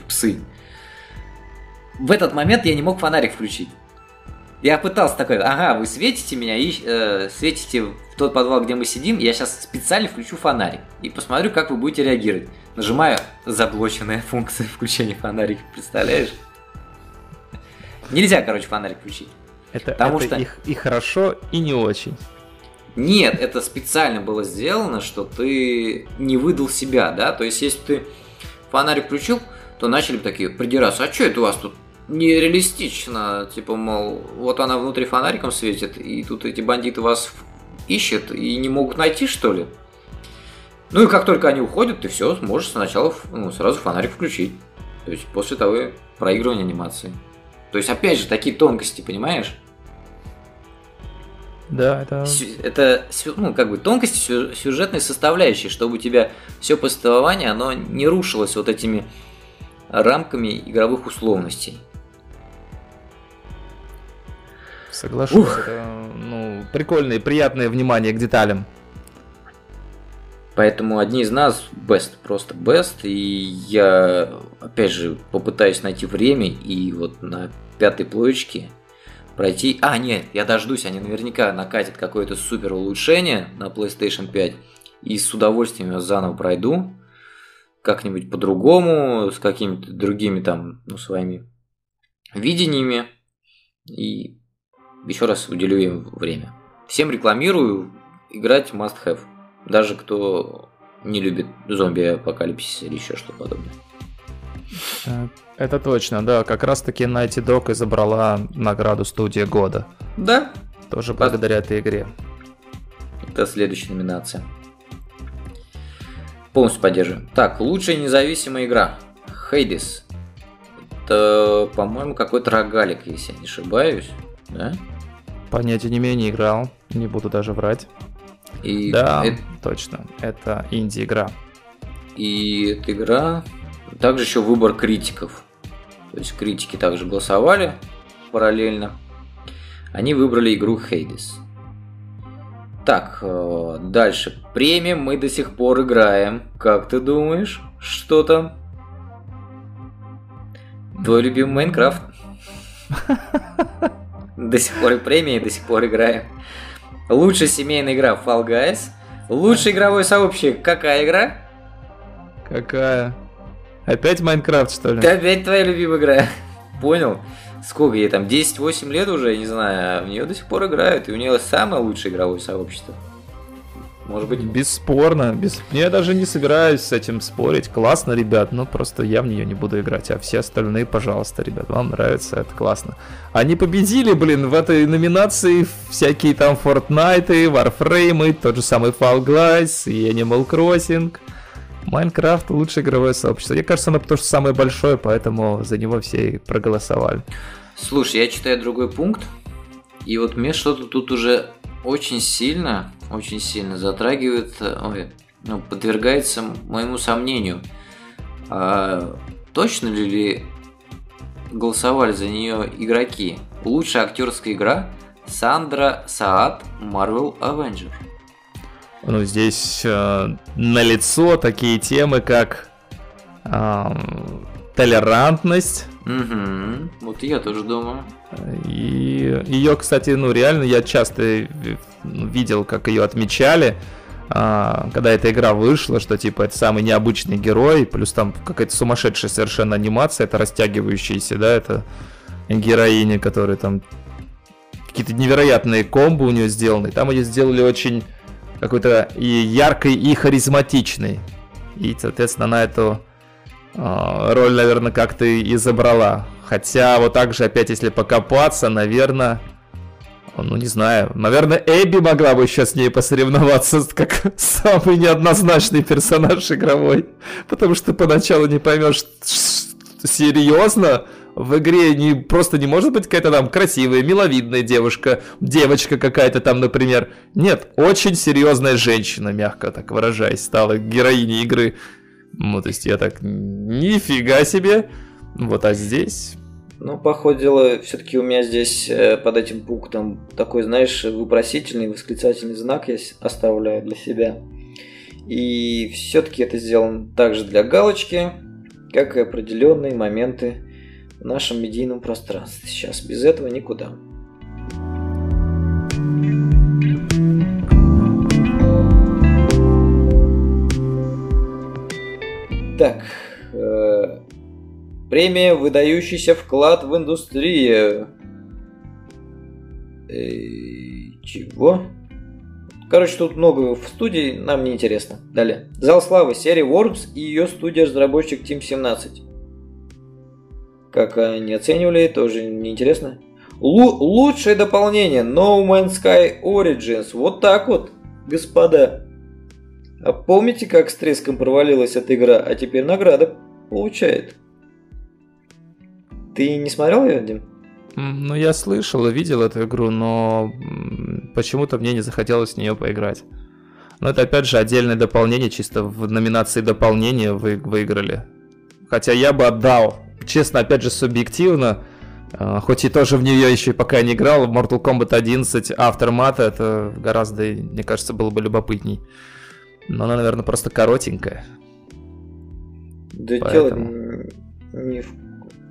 псы. В этот момент я не мог фонарик включить. Я пытался такой, ага, вы светите меня и э, светите в тот подвал, где мы сидим, я сейчас специально включу фонарик и посмотрю, как вы будете реагировать. Нажимаю заблоченная функция включения фонарика, представляешь? Нельзя, короче, фонарик включить. Это, потому это что... их и хорошо, и не очень. Нет, это специально было сделано, что ты не выдал себя, да? То есть, если ты фонарик включил, то начали бы такие придираться, а что это у вас тут нереалистично, типа, мол, вот она внутри фонариком светит, и тут эти бандиты вас ищут и не могут найти, что ли? Ну и как только они уходят, ты все можешь сначала ну, сразу фонарик включить. То есть после того проигрывания анимации. То есть, опять же, такие тонкости, понимаешь? Да, это... Это, ну, как бы тонкости сюжетной составляющей, чтобы у тебя все повествование, оно не рушилось вот этими рамками игровых условностей. Соглашусь, Ух. это ну, прикольное, приятное внимание к деталям. Поэтому одни из нас best, просто best. И я, опять же, попытаюсь найти время и вот на пятой плоечке пройти... А, нет, я дождусь, они наверняка накатят какое-то супер улучшение на PlayStation 5. И с удовольствием я заново пройду как-нибудь по-другому, с какими-то другими там, ну, своими видениями. И еще раз уделю им время. Всем рекламирую играть must have. Даже кто не любит зомби-апокалипсис или еще что подобное. Э, это точно, да. Как раз таки Naughty Dog и забрала награду студия года. Да. Тоже благодаря этой игре. Это следующая номинация. Полностью поддерживаем. Так, лучшая независимая игра. Хейдис. Это, по-моему, какой-то рогалик, если я не ошибаюсь. Да? Понятия не имею, не играл. Не буду даже врать. И да, это... точно. Это инди-игра. И эта игра... Также еще выбор критиков. То есть критики также голосовали параллельно. Они выбрали игру Hades. Так, э, дальше. Премиум мы до сих пор играем. Как ты думаешь? Что там? Твой любимый Майнкрафт. До сих пор и премии, до сих пор играем. Лучшая семейная игра Fall Guys. Лучшее игровое сообщество. Какая игра? Какая? Опять Майнкрафт, что ли? Ты опять твоя любимая игра. Понял? Сколько ей там, 10-8 лет уже, я не знаю, а в нее до сих пор играют, и у нее самое лучшее игровое сообщество. Может быть. Бесспорно. Без... Я даже не собираюсь с этим спорить. Классно, ребят, но просто я в нее не буду играть. А все остальные, пожалуйста, ребят, вам нравится, это классно. Они победили, блин, в этой номинации всякие там Fortnite, Warframe, тот же самый Fall Guys и Animal Crossing. Майнкрафт лучшее игровое сообщество. Мне кажется, оно потому что самое большое, поэтому за него все и проголосовали. Слушай, я читаю другой пункт, и вот мне что-то тут уже очень сильно, очень сильно затрагивает, ой, ну, подвергается моему сомнению. А, точно ли, ли голосовали за нее игроки? Лучшая актерская игра Сандра Саад Marvel Avenger. Ну, здесь э, налицо такие темы, как э, толерантность. Угу. Вот я тоже думаю. И ее, кстати, ну реально я часто видел, как ее отмечали, а, когда эта игра вышла, что типа это самый необычный герой, плюс там какая-то сумасшедшая совершенно анимация, это растягивающаяся, да, это героиня, которая там какие-то невероятные комбо у нее сделаны. Там ее сделали очень какой-то и яркой, и харизматичной. И, соответственно, на эту э, роль, наверное, как-то и забрала. Хотя, вот так же, опять, если покопаться, наверное, ну, не знаю, наверное, Эбби могла бы еще с ней посоревноваться, как самый неоднозначный персонаж игровой. Потому что поначалу не поймешь, серьезно, в игре не, просто не может быть какая-то там красивая, миловидная девушка, девочка какая-то там, например. Нет, очень серьезная женщина, мягко так выражаясь, стала героиней игры. Ну, то есть я так, нифига себе. Вот, а здесь... Ну, походило, все-таки у меня здесь э, под этим пунктом такой, знаешь, вопросительный, восклицательный знак я оставляю для себя. И все-таки это сделано также для галочки, как и определенные моменты в нашем медийном пространстве. Сейчас без этого никуда. Так, э, премия «Выдающийся вклад в индустрию». Э, чего? Короче, тут много в студии, нам не интересно. Далее. Зал славы, серия Worms и ее студия-разработчик Team 17. Как они оценивали, тоже неинтересно. Лу- лучшее дополнение No Man's Sky Origins. Вот так вот, господа. А помните, как с треском провалилась эта игра, а теперь награда получает? Ты не смотрел ее, Дим? Ну, я слышал и видел эту игру, но почему-то мне не захотелось в нее поиграть. Но это опять же отдельное дополнение, чисто в номинации дополнения вы выиграли. Хотя я бы отдал честно, опять же, субъективно, а, хоть и тоже в нее еще и пока не играл, Mortal Kombat 11 Aftermath это гораздо, мне кажется, было бы любопытней. Но она, наверное, просто коротенькая. Да Поэтому... дело не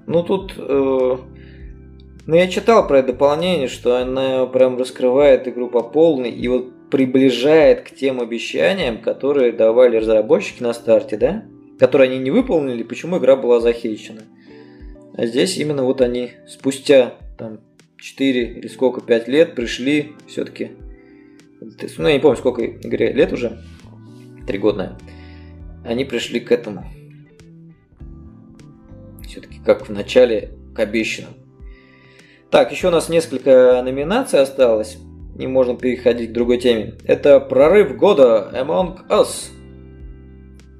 Ну тут... Э... Ну я читал про это дополнение, что она прям раскрывает игру по полной и вот приближает к тем обещаниям, которые давали разработчики на старте, да? Которые они не выполнили, почему игра была захейчена. А здесь именно вот они спустя там 4 или сколько, 5 лет пришли все-таки. Ну, я не помню, сколько игре лет уже. Три года. Они пришли к этому. Все-таки как в начале к обещанному. Так, еще у нас несколько номинаций осталось. И можно переходить к другой теме. Это прорыв года Among Us.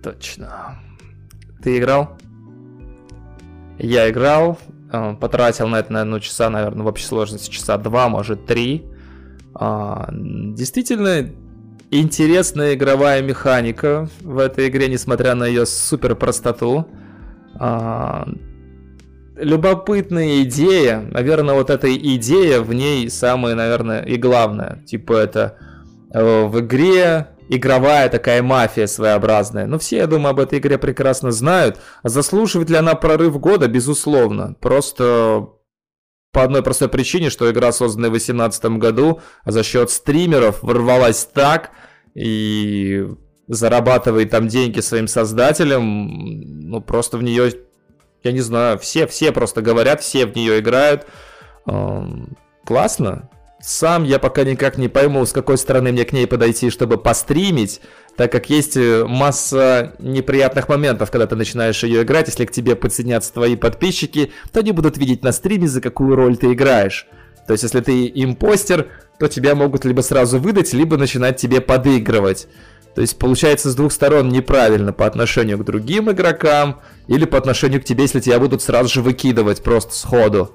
Точно. Ты играл? Я играл, э, потратил на это, наверное, часа, наверное, в общей сложности часа два, может, три. А, действительно, интересная игровая механика в этой игре, несмотря на ее супер простоту. А, любопытная идея. Наверное, вот эта идея в ней самая, наверное, и главная. Типа это э, в игре игровая такая мафия своеобразная. Но все, я думаю, об этой игре прекрасно знают. Заслуживает ли она прорыв года? Безусловно. Просто по одной простой причине, что игра, созданная в 2018 году, за счет стримеров ворвалась так и зарабатывает там деньги своим создателям, ну просто в нее, я не знаю, все, все просто говорят, все в нее играют. Классно. Сам я пока никак не пойму, с какой стороны мне к ней подойти, чтобы постримить, так как есть э, масса неприятных моментов, когда ты начинаешь ее играть. Если к тебе подсоединятся твои подписчики, то они будут видеть на стриме, за какую роль ты играешь. То есть, если ты импостер, то тебя могут либо сразу выдать, либо начинать тебе подыгрывать. То есть, получается, с двух сторон неправильно по отношению к другим игрокам, или по отношению к тебе, если тебя будут сразу же выкидывать просто сходу.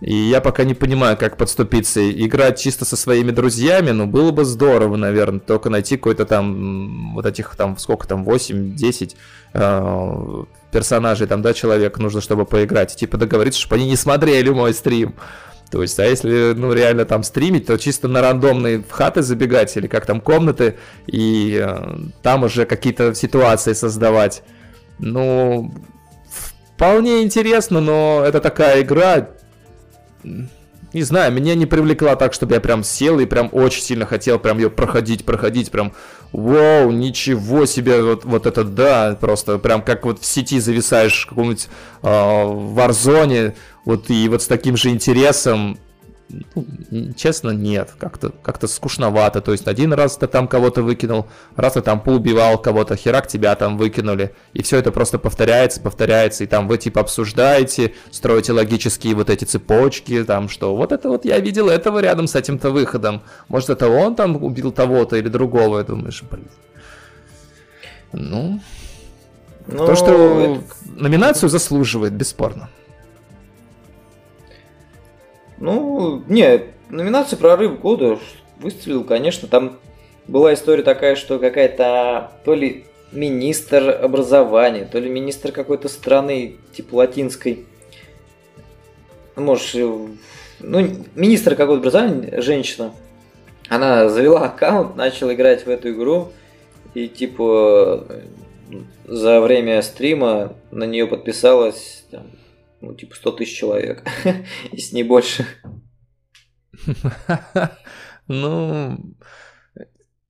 И я пока не понимаю, как подступиться. Играть чисто со своими друзьями, ну, было бы здорово, наверное. Только найти какой-то там, вот этих там, сколько там, 8-10 э, персонажей, там, да, человек нужно, чтобы поиграть. Типа договориться, чтобы они не смотрели мой стрим. То есть, а если, ну, реально там стримить, то чисто на рандомные хаты забегать или как там комнаты, и э, там уже какие-то ситуации создавать. Ну, вполне интересно, но это такая игра, не знаю, меня не привлекла так, чтобы я прям сел и прям очень сильно хотел прям ее проходить, проходить, прям, вау, ничего себе, вот, вот это да, просто прям как вот в сети зависаешь в каком-нибудь э, Warzone, вот и вот с таким же интересом честно, нет. Как-то как скучновато. То есть один раз ты там кого-то выкинул, раз ты там поубивал кого-то, херак тебя там выкинули. И все это просто повторяется, повторяется. И там вы типа обсуждаете, строите логические вот эти цепочки, там что вот это вот я видел этого рядом с этим-то выходом. Может это он там убил того-то или другого. И думаешь, блин. Ну... Но... То, что это... номинацию заслуживает, бесспорно. Ну, не, номинация «Прорыв года» выстрелил, конечно, там была история такая, что какая-то то ли министр образования, то ли министр какой-то страны, типа латинской, может, ну, министр какого-то образования, женщина, она завела аккаунт, начала играть в эту игру, и типа за время стрима на нее подписалось там, ну, типа 100 тысяч человек, если не больше. Ну,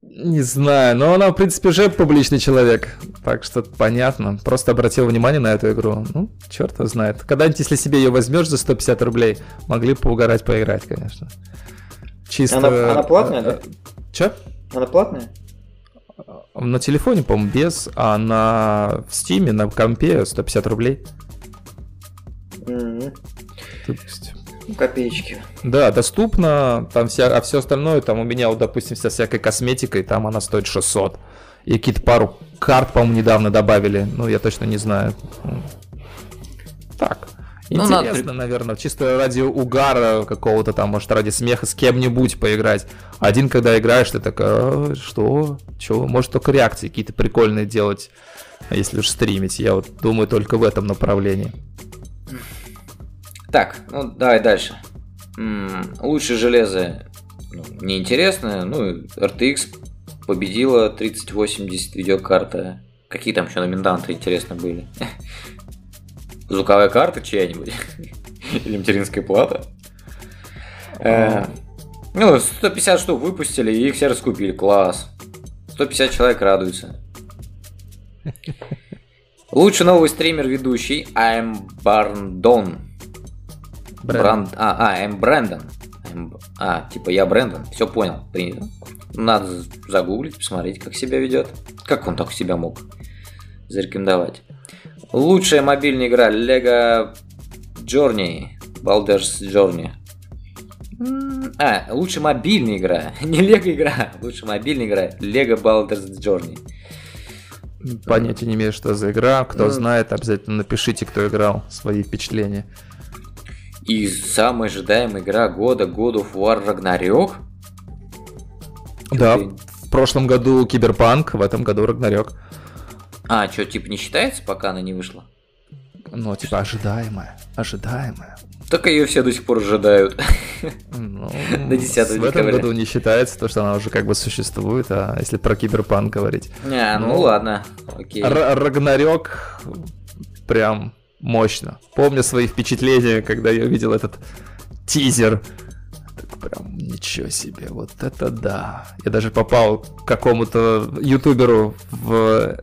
не знаю, но она, в принципе, уже публичный человек, так что понятно. Просто обратил внимание на эту игру. Ну, черт его знает. Когда-нибудь, если себе ее возьмешь за 150 рублей, могли поугарать, поиграть, конечно. Чисто... Она, она платная, да? Че? Она платная? На телефоне, по-моему, без, а на в Стиме, на компе 150 рублей. Mm-hmm. То есть... Копеечки. Да, доступно, там вся, а все остальное, там у меня, вот, допустим, вся всякой косметикой, там она стоит 600. И какие-то пару карт, по-моему, недавно добавили, ну, я точно не знаю. Так. Ну, Интересно, надо... наверное, чисто ради угара какого-то там, может, ради смеха с кем-нибудь поиграть. Один, когда играешь, ты такой, а, что? Чего? Может, только реакции какие-то прикольные делать, если уж стримить. Я вот думаю только в этом направлении. Так, ну давай дальше. М-м, лучше железо ну, неинтересное. Ну, RTX победила 3080 видеокарта. Какие там еще номинанты интересно были? Звуковая карта чья-нибудь? Или материнская плата? Э, ну, 150 штук выпустили, и их все раскупили. Класс. 150 человек радуются. Лучший новый стример-ведущий I'm Barndon. Бранд... А, а, М. Брэндон. М... А, типа я Брэндон. Все понял, принято. Надо загуглить, посмотреть, как себя ведет. Как он так себя мог зарекомендовать. Лучшая мобильная игра Lego Journey. Baldur's Journey. А, лучшая мобильная игра. Не Лего игра, лучшая мобильная игра. Lego Baldur's Journey. Понятия не имею, что за игра. Кто ну, знает, обязательно напишите, кто играл, свои впечатления. И самая ожидаемая игра года God of War Ragnarok? Да, в прошлом году Киберпанк, в этом году Рагнарёк. А, что, типа не считается, пока она не вышла? Ну, типа ожидаемая, ожидаемая. Только ее все до сих пор ожидают. Ну, до 10 декабря. В этом году не считается то, что она уже как бы существует, а если про киберпанк говорить. Не, ну, ну ладно, окей. Рагнарёк прям мощно. Помню свои впечатления, когда я увидел этот тизер. Так прям ничего себе, вот это да. Я даже попал к какому-то ютуберу в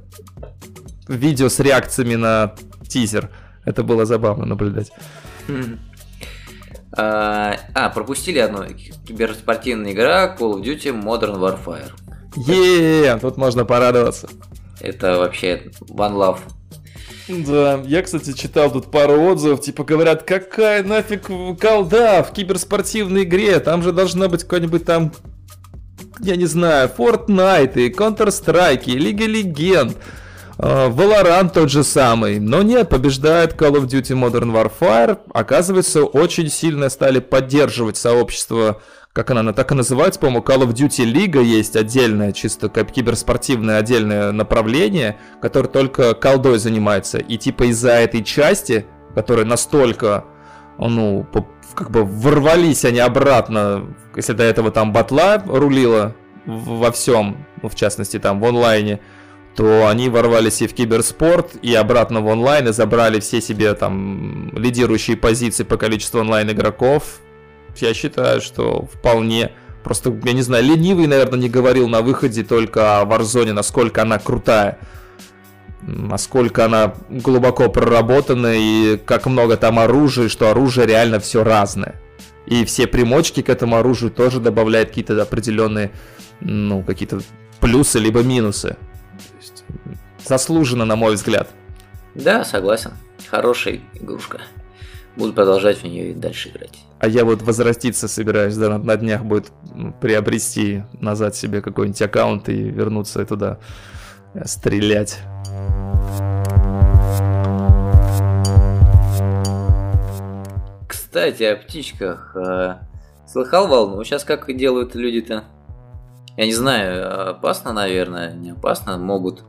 видео с реакциями на тизер. Это было забавно наблюдать. А, а, пропустили одну. Киберспортивная игра Call of Duty Modern Warfare. Е, тут можно порадоваться. Это вообще One Love. Да, я, кстати, читал тут пару отзывов, типа говорят, какая нафиг колда в киберспортивной игре, там же должна быть какой-нибудь там, я не знаю, Fortnite, и Counter-Strike, и Лига Легенд, Valorant тот же самый. Но нет, побеждает Call of Duty Modern Warfare. Оказывается, очень сильно стали поддерживать сообщество как она так и называется, по-моему, Call of Duty Лига есть отдельное, чисто киберспортивное отдельное направление, которое только колдой занимается. И типа из-за этой части, которая настолько, ну, как бы ворвались они обратно, если до этого там батла рулила во всем, ну, в частности там в онлайне, то они ворвались и в киберспорт, и обратно в онлайн, и забрали все себе там лидирующие позиции по количеству онлайн игроков, я считаю, что вполне... Просто, я не знаю, ленивый, наверное, не говорил на выходе только о Warzone, насколько она крутая. Насколько она глубоко проработана и как много там оружия, что оружие реально все разное. И все примочки к этому оружию тоже добавляют какие-то определенные, ну, какие-то плюсы либо минусы. Заслуженно, на мой взгляд. Да, согласен. Хорошая игрушка. Буду продолжать в нее и дальше играть. А я вот возвратиться собираюсь, да, на, на днях будет приобрести назад себе какой-нибудь аккаунт и вернуться туда э, стрелять. Кстати, о птичках. Э, слыхал волну? Сейчас как делают люди-то? Я не знаю, опасно, наверное, не опасно. Могут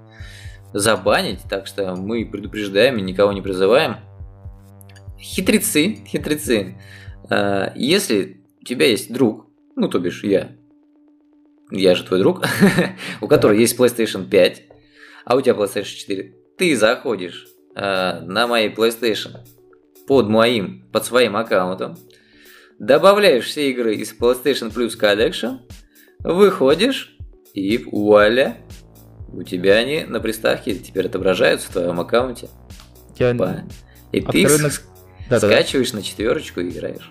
забанить, так что мы предупреждаем и никого не призываем. Хитрецы, хитрецы. Э, если у тебя есть друг, ну, то бишь я, я же твой друг, у которого есть PlayStation 5, а у тебя PlayStation 4, ты заходишь э, на моей PlayStation под моим, под своим аккаунтом, добавляешь все игры из PlayStation Plus Collection, выходишь и вуаля, у тебя они на приставке теперь отображаются в твоем аккаунте. Я... И ты да, Скачиваешь да. на четверочку и играешь.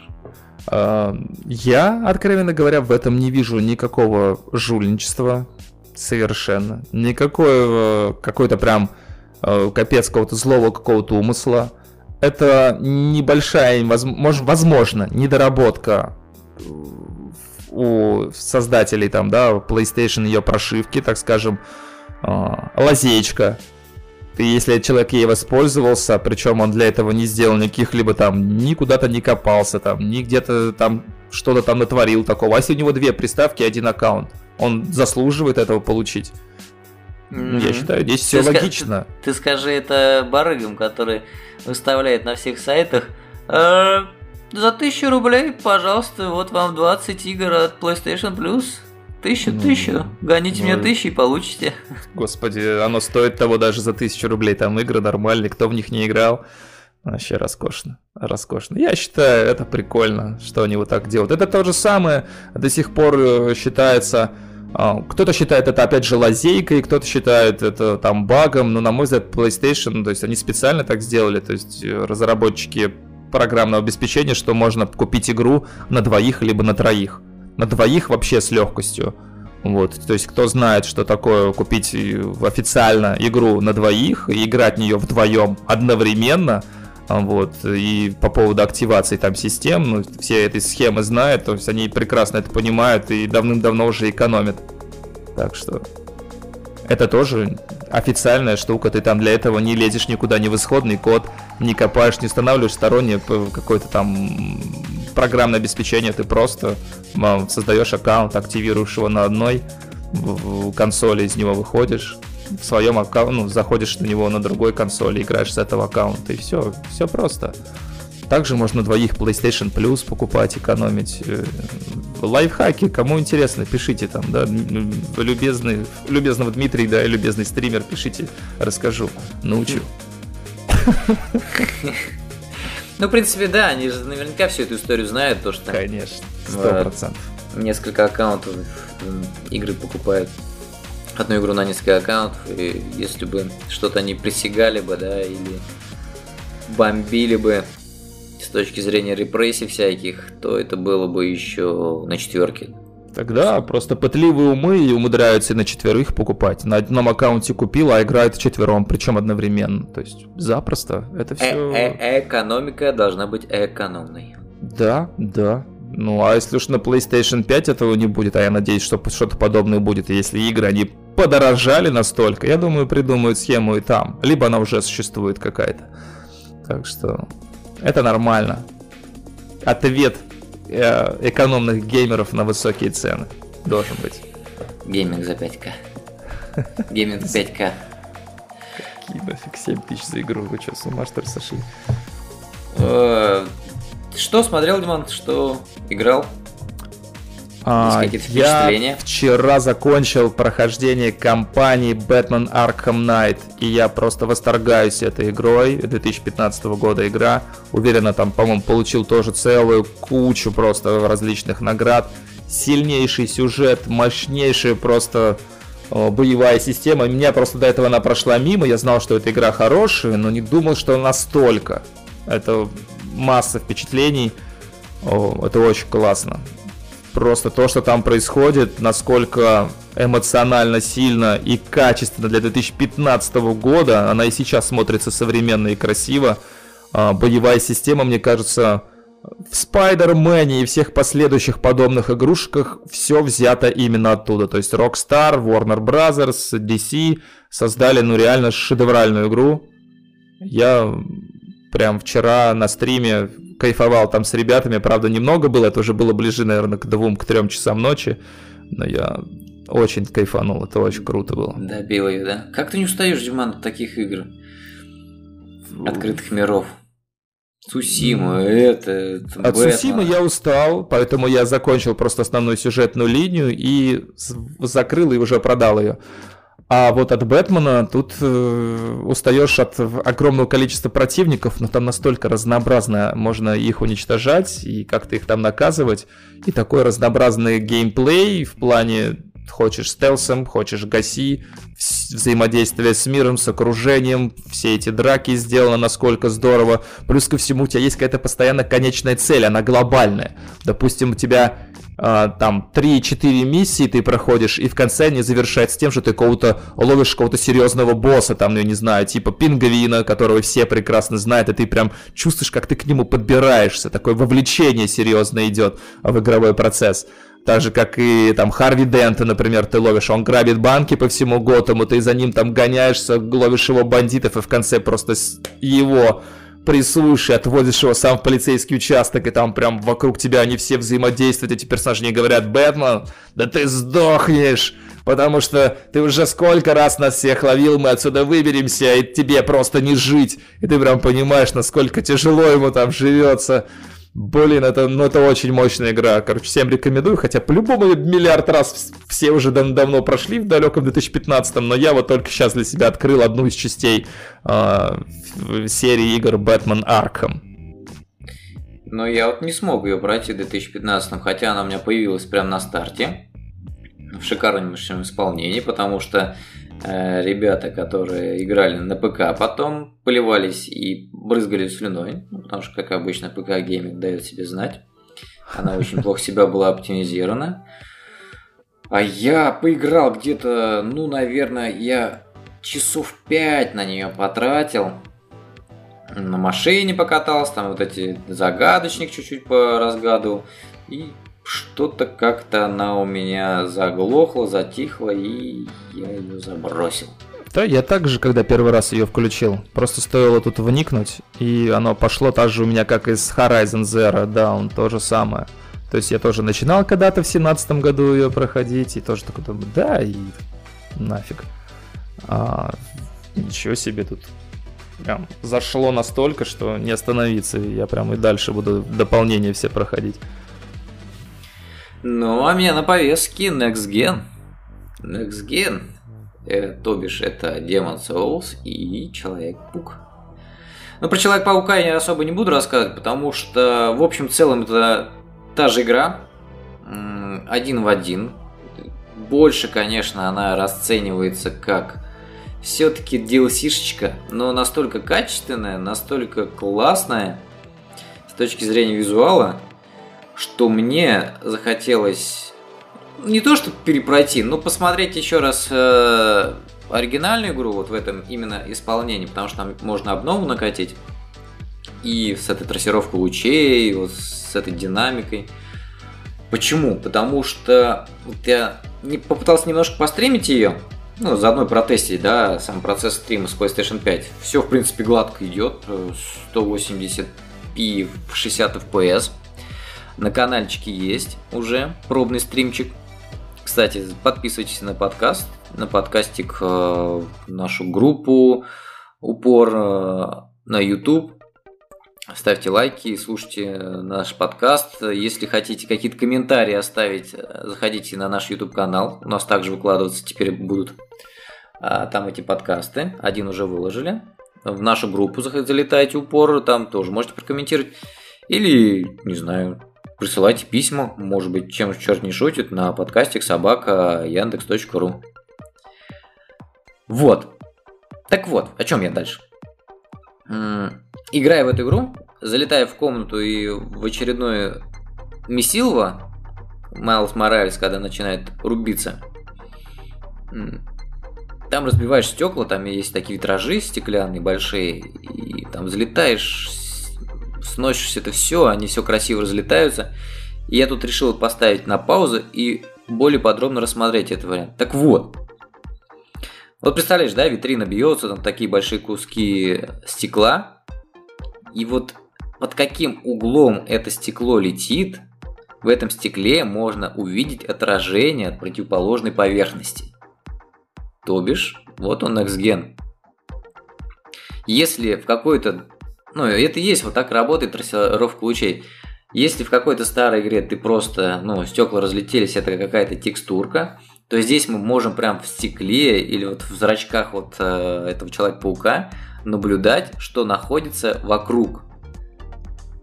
А, я, откровенно говоря, в этом не вижу никакого жульничества совершенно. Никакой какой-то прям э, капец какого-то злого какого-то умысла. Это небольшая, возможно, недоработка у создателей там, да, PlayStation ее прошивки, так скажем, а, лазеечка, и если человек ей воспользовался, причем он для этого не сделал никаких либо там, ни куда-то не копался, там, ни где-то там что-то там натворил такого. А если у него две приставки, один аккаунт, он заслуживает этого получить. Mm-hmm. Я считаю, здесь все ты логично. Ска- ты скажи это барыгам, которые выставляют на всех сайтах. Э, за тысячу рублей, пожалуйста, вот вам 20 игр от PlayStation Plus. Тысячу, ну, тысячу. Гоните ну, мне тысячу и получите. Господи, оно стоит того даже за тысячу рублей. Там игры нормальные, кто в них не играл. Вообще роскошно, роскошно. Я считаю, это прикольно, что они вот так делают. Это то же самое до сих пор э, считается... А, кто-то считает это, опять же, лазейкой, кто-то считает это там багом, но, на мой взгляд, PlayStation, то есть они специально так сделали, то есть э, разработчики программного обеспечения, что можно купить игру на двоих либо на троих на двоих вообще с легкостью. Вот, то есть кто знает, что такое купить официально игру на двоих и играть в нее вдвоем одновременно, а, вот, и по поводу активации там систем, ну, все этой схемы знают, то есть они прекрасно это понимают и давным-давно уже экономят. Так что это тоже официальная штука, ты там для этого не лезешь никуда ни в исходный код, не копаешь, не устанавливаешь стороннее какое-то там программное обеспечение, ты просто создаешь аккаунт, активируешь его на одной консоли, из него выходишь, в своем аккаунте, ну, заходишь на него на другой консоли, играешь с этого аккаунта, и все, все просто. Также можно двоих PlayStation Plus покупать, экономить. Э, лайфхаки, кому интересно, пишите там, да, любезный, любезного Дмитрий, да, любезный стример, пишите, расскажу, научу. Ну, в принципе, да, они же наверняка всю эту историю знают, то что... Конечно, сто процентов. Несколько аккаунтов игры покупают одну игру на несколько аккаунтов, и если бы что-то они присягали бы, да, или бомбили бы точки зрения репрессий всяких, то это было бы еще на четверке. Тогда просто пытливые умы и умудряются на четверых покупать. На одном аккаунте купил, а играет четвером, причем одновременно. То есть запросто. Это все... Э -э Экономика должна быть экономной. Да, да. Ну, а если уж на PlayStation 5 этого не будет, а я надеюсь, что что-то подобное будет, если игры, они подорожали настолько, я думаю, придумают схему и там. Либо она уже существует какая-то. Так что это нормально. Ответ э, экономных геймеров на высокие цены должен быть. Гейминг за 5к. Гейминг 5к. Какие нафиг 7 тысяч за игру? Вы что, с ума что ли сошли? Э, что смотрел, Диман? Что играл? А, я вчера закончил прохождение кампании Batman Arkham Knight, и я просто восторгаюсь этой игрой. 2015 года игра. Уверенно там, по-моему, получил тоже целую кучу просто различных наград. Сильнейший сюжет, мощнейшая просто боевая система. Меня просто до этого она прошла мимо. Я знал, что эта игра хорошая, но не думал, что настолько. Это масса впечатлений. Это очень классно. Просто то, что там происходит, насколько эмоционально сильно и качественно для 2015 года, она и сейчас смотрится современно и красиво. А, боевая система, мне кажется, в Spider-Man и всех последующих подобных игрушках все взято именно оттуда. То есть Rockstar, Warner Bros., DC создали ну реально шедевральную игру. Я прям вчера на стриме кайфовал там с ребятами, правда, немного было, это уже было ближе, наверное, к двум, к трем часам ночи, но я очень кайфанул, это очень круто было. Добил ее, да? Как ты не устаешь, Диман, от таких игр? Открытых миров. Цусима, это... От Цусимы я устал, поэтому я закончил просто основную сюжетную линию и закрыл и уже продал ее. А вот от Бэтмена тут э, устаешь от огромного количества противников, но там настолько разнообразно можно их уничтожать и как-то их там наказывать. И такой разнообразный геймплей в плане хочешь стелсом, хочешь гаси, взаимодействие с миром, с окружением, все эти драки сделаны насколько здорово. Плюс ко всему у тебя есть какая-то постоянно конечная цель, она глобальная. Допустим, у тебя там 3-4 миссии ты проходишь, и в конце они завершаются тем, что ты кого-то ловишь какого-то серьезного босса, там, ну, я не знаю, типа пингвина, которого все прекрасно знают, и ты прям чувствуешь, как ты к нему подбираешься, такое вовлечение серьезно идет в игровой процесс. Так же, как и там Харви Дента, например, ты ловишь, он грабит банки по всему Готэму, ты за ним там гоняешься, ловишь его бандитов, и в конце просто его прессуешь и отводишь его сам в полицейский участок, и там прям вокруг тебя они все взаимодействуют, эти персонажи не говорят, Бэтмен, да ты сдохнешь, потому что ты уже сколько раз нас всех ловил, мы отсюда выберемся, и тебе просто не жить, и ты прям понимаешь, насколько тяжело ему там живется. Блин, это, ну, это очень мощная игра. Короче, всем рекомендую, хотя по-любому миллиард раз все уже дав давно прошли в далеком 2015, но я вот только сейчас для себя открыл одну из частей э, серии игр Batman Arkham. Но я вот не смог ее брать в 2015, хотя она у меня появилась прямо на старте в шикарнейшем исполнении, потому что ребята, которые играли на ПК, потом поливались и брызгали слюной, ну, потому что, как обычно, ПК гейминг дает себе знать. Она очень плохо себя была оптимизирована. А я поиграл где-то, ну, наверное, я часов 5 на нее потратил. На машине покатался, там вот эти загадочник чуть-чуть поразгадывал. И что-то как-то она у меня заглохла, затихла, и я ее забросил. Да, я также, когда первый раз ее включил, просто стоило тут вникнуть, и оно пошло так же у меня, как и с Horizon Zero Dawn, то же самое. То есть я тоже начинал когда-то в семнадцатом году ее проходить, и тоже такой думаю, да, и нафиг. А, ничего себе тут прям зашло настолько, что не остановиться. Я прям и дальше буду дополнения все проходить. Ну, а меня на повестке Next Gen. Next Gen. Э, то бишь, это Demon Souls и Человек-паук. Ну, про Человек-паука я особо не буду рассказывать, потому что, в общем, в целом, это та же игра. Один в один. Больше, конечно, она расценивается как все-таки DLC-шечка, но настолько качественная, настолько классная – с точки зрения визуала, что мне захотелось не то чтобы перепройти, но посмотреть еще раз э, оригинальную игру вот в этом именно исполнении, потому что там можно обнову накатить и с этой трассировкой лучей, вот с этой динамикой. Почему? Потому что я не попытался немножко постримить ее, ну, заодно протестить, да, сам процесс стрима с PlayStation 5. Все, в принципе, гладко идет, 180p в 60 FPS. На каналчике есть уже пробный стримчик. Кстати, подписывайтесь на подкаст, на подкастик, э, нашу группу, упор э, на YouTube. Ставьте лайки, слушайте наш подкаст. Если хотите какие-то комментарии оставить, заходите на наш YouTube канал. У нас также выкладываться теперь будут а, там эти подкасты. Один уже выложили. В нашу группу залетайте упор, там тоже можете прокомментировать. Или, не знаю, присылайте письма, может быть, чем черт не шутит, на подкастик собака яндекс.ру. Вот. Так вот, о чем я дальше? играя в эту игру, залетая в комнату и в очередное месилово, Майлз Моралес, когда начинает рубиться, там разбиваешь стекла, там есть такие витражи стеклянные большие, и там взлетаешь, сносишь это все, они все красиво разлетаются. И я тут решил поставить на паузу и более подробно рассмотреть этот вариант. Так вот, вот представляешь, да, витрина бьется, там такие большие куски стекла, и вот под каким углом это стекло летит, в этом стекле можно увидеть отражение от противоположной поверхности. То бишь, вот он Next Если в какой-то... Ну, это и есть, вот так работает трассировка лучей. Если в какой-то старой игре ты просто, ну, стекла разлетелись, это какая-то текстурка, то здесь мы можем прям в стекле или вот в зрачках вот э, этого Человека-паука наблюдать, что находится вокруг.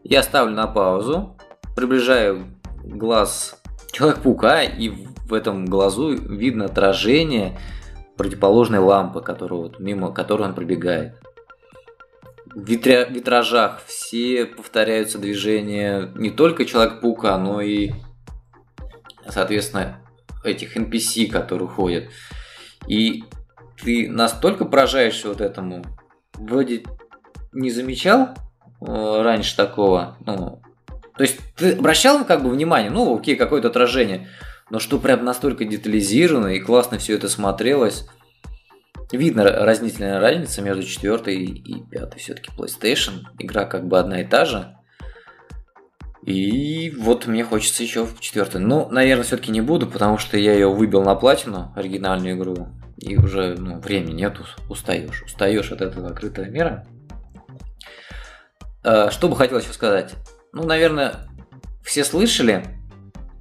Я ставлю на паузу, приближаю глаз Человека-паука, и в этом глазу видно отражение противоположной лампы, которую, вот, мимо которой он пробегает. В витра... витражах все повторяются движения не только Человека-паука, но и, соответственно, этих NPC, которые ходят. И ты настолько поражаешься вот этому, вроде не замечал э, раньше такого, ну, то есть ты обращал как бы внимание, ну, окей, какое-то отражение, но что прям настолько детализировано и классно все это смотрелось. Видно разнительная разница между четвертой и пятой. Все-таки PlayStation. Игра как бы одна и та же. И вот мне хочется еще в четвертой. Ну, наверное, все-таки не буду, потому что я ее выбил на платину, оригинальную игру. И уже ну, времени нету, устаешь. Устаешь от этого открытого мира. А, что бы хотелось еще сказать? Ну, наверное, все слышали,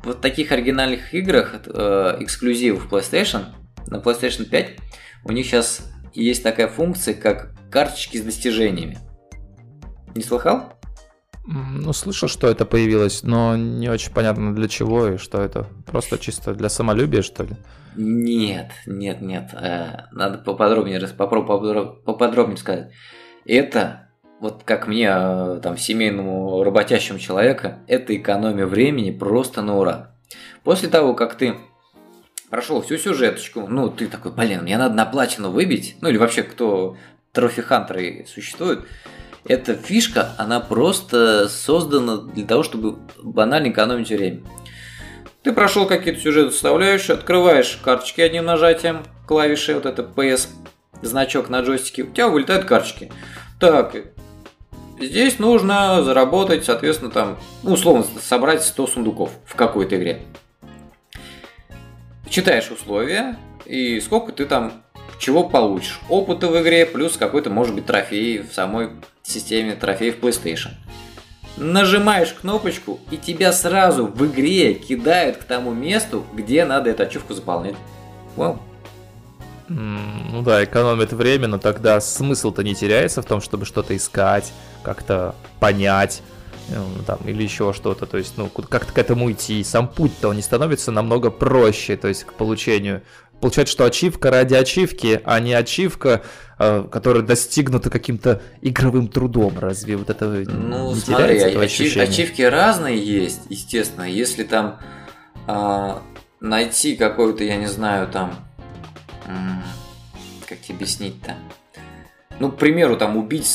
в таких оригинальных играх, э, эксклюзивов PlayStation, на PlayStation 5, у них сейчас есть такая функция, как карточки с достижениями. Не слыхал? Ну, слышал, что это появилось, но не очень понятно для чего и что это. Просто чисто для самолюбия, что ли? Нет, нет, нет. Э, надо поподробнее, попробую поподробнее сказать. Это, вот как мне, э, там, семейному работящему человеку, это экономия времени просто на ура. После того, как ты прошел всю сюжеточку, ну, ты такой, блин, мне надо на платину выбить, ну, или вообще кто трофи-хантеры существуют, эта фишка, она просто создана для того, чтобы банально экономить время. Ты прошел какие-то сюжеты составляющие, открываешь карточки одним нажатием клавиши, вот это PS значок на джойстике, у тебя вылетают карточки. Так, здесь нужно заработать, соответственно, там, условно, собрать 100 сундуков в какой-то игре. Читаешь условия, и сколько ты там чего получишь. Опыта в игре, плюс какой-то, может быть, трофей в самой системе трофеев PlayStation. Нажимаешь кнопочку, и тебя сразу в игре кидают к тому месту, где надо эту ачивку заполнять. Вау. Ну да, экономит время, но тогда смысл-то не теряется в том, чтобы что-то искать, как-то понять, там, или еще что-то, то есть, ну, как-то к этому идти. Сам путь-то он не становится намного проще, то есть, к получению получается, что ачивка ради ачивки, а не ачивка, э, которая достигнута каким-то игровым трудом. Разве вот это ну, не смотри, теряется ачив, ачивки разные есть, естественно. Если там э, найти какой-то, я не знаю, там, как тебе объяснить-то? Ну, к примеру, там убить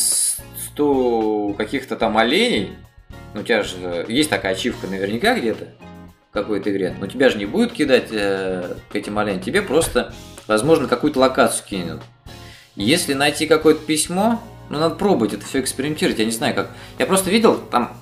100 каких-то там оленей, ну, у тебя же есть такая ачивка наверняка где-то, какой-то игре, но тебя же не будет кидать э, к этим оленям, тебе просто, возможно, какую-то локацию кинут. Если найти какое-то письмо, ну, надо пробовать это все экспериментировать, я не знаю как. Я просто видел там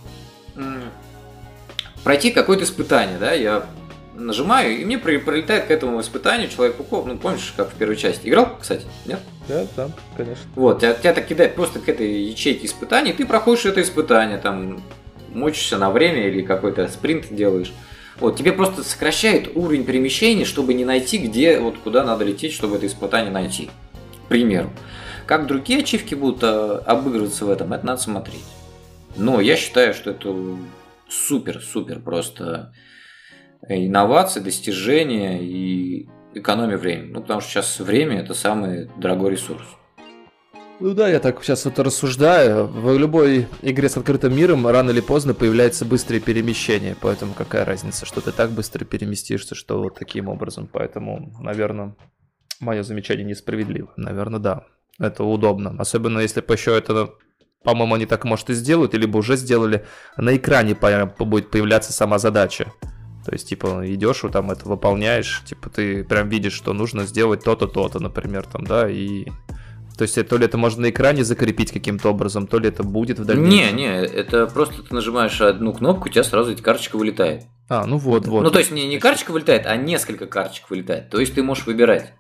пройти какое-то испытание, да, я нажимаю, и мне пролетает к этому испытанию Человек-пауков, ну, помнишь, как в первой части. Играл, кстати, нет? Да, да, конечно. Вот, тебя, тебя так кидает просто к этой ячейке испытаний, ты проходишь это испытание, там, мочишься на время или какой-то спринт делаешь. Вот, тебе просто сокращает уровень перемещения, чтобы не найти, где, вот куда надо лететь, чтобы это испытание найти. К примеру. Как другие ачивки будут э, обыгрываться в этом, это надо смотреть. Но я считаю, что это супер-супер просто инновации, достижения и экономия времени. Ну, потому что сейчас время это самый дорогой ресурс. Ну да, я так сейчас вот рассуждаю. В любой игре с открытым миром рано или поздно появляется быстрое перемещение. Поэтому какая разница, что ты так быстро переместишься, что вот таким образом. Поэтому, наверное, мое замечание несправедливо. Наверное, да. Это удобно. Особенно если бы еще это, по-моему, они так, может, и сделают, либо уже сделали. На экране будет появляться сама задача. То есть, типа, идешь, там это выполняешь, типа, ты прям видишь, что нужно сделать то-то, то-то, например, там, да, и то есть то ли это можно на экране закрепить каким-то образом, то ли это будет в дальнейшем. Не, не, это просто ты нажимаешь одну кнопку, у тебя сразу эта карточка вылетает. А, ну вот, вот. Ну, то есть не, не карточка вылетает, а несколько карточек вылетает. То есть ты можешь выбирать.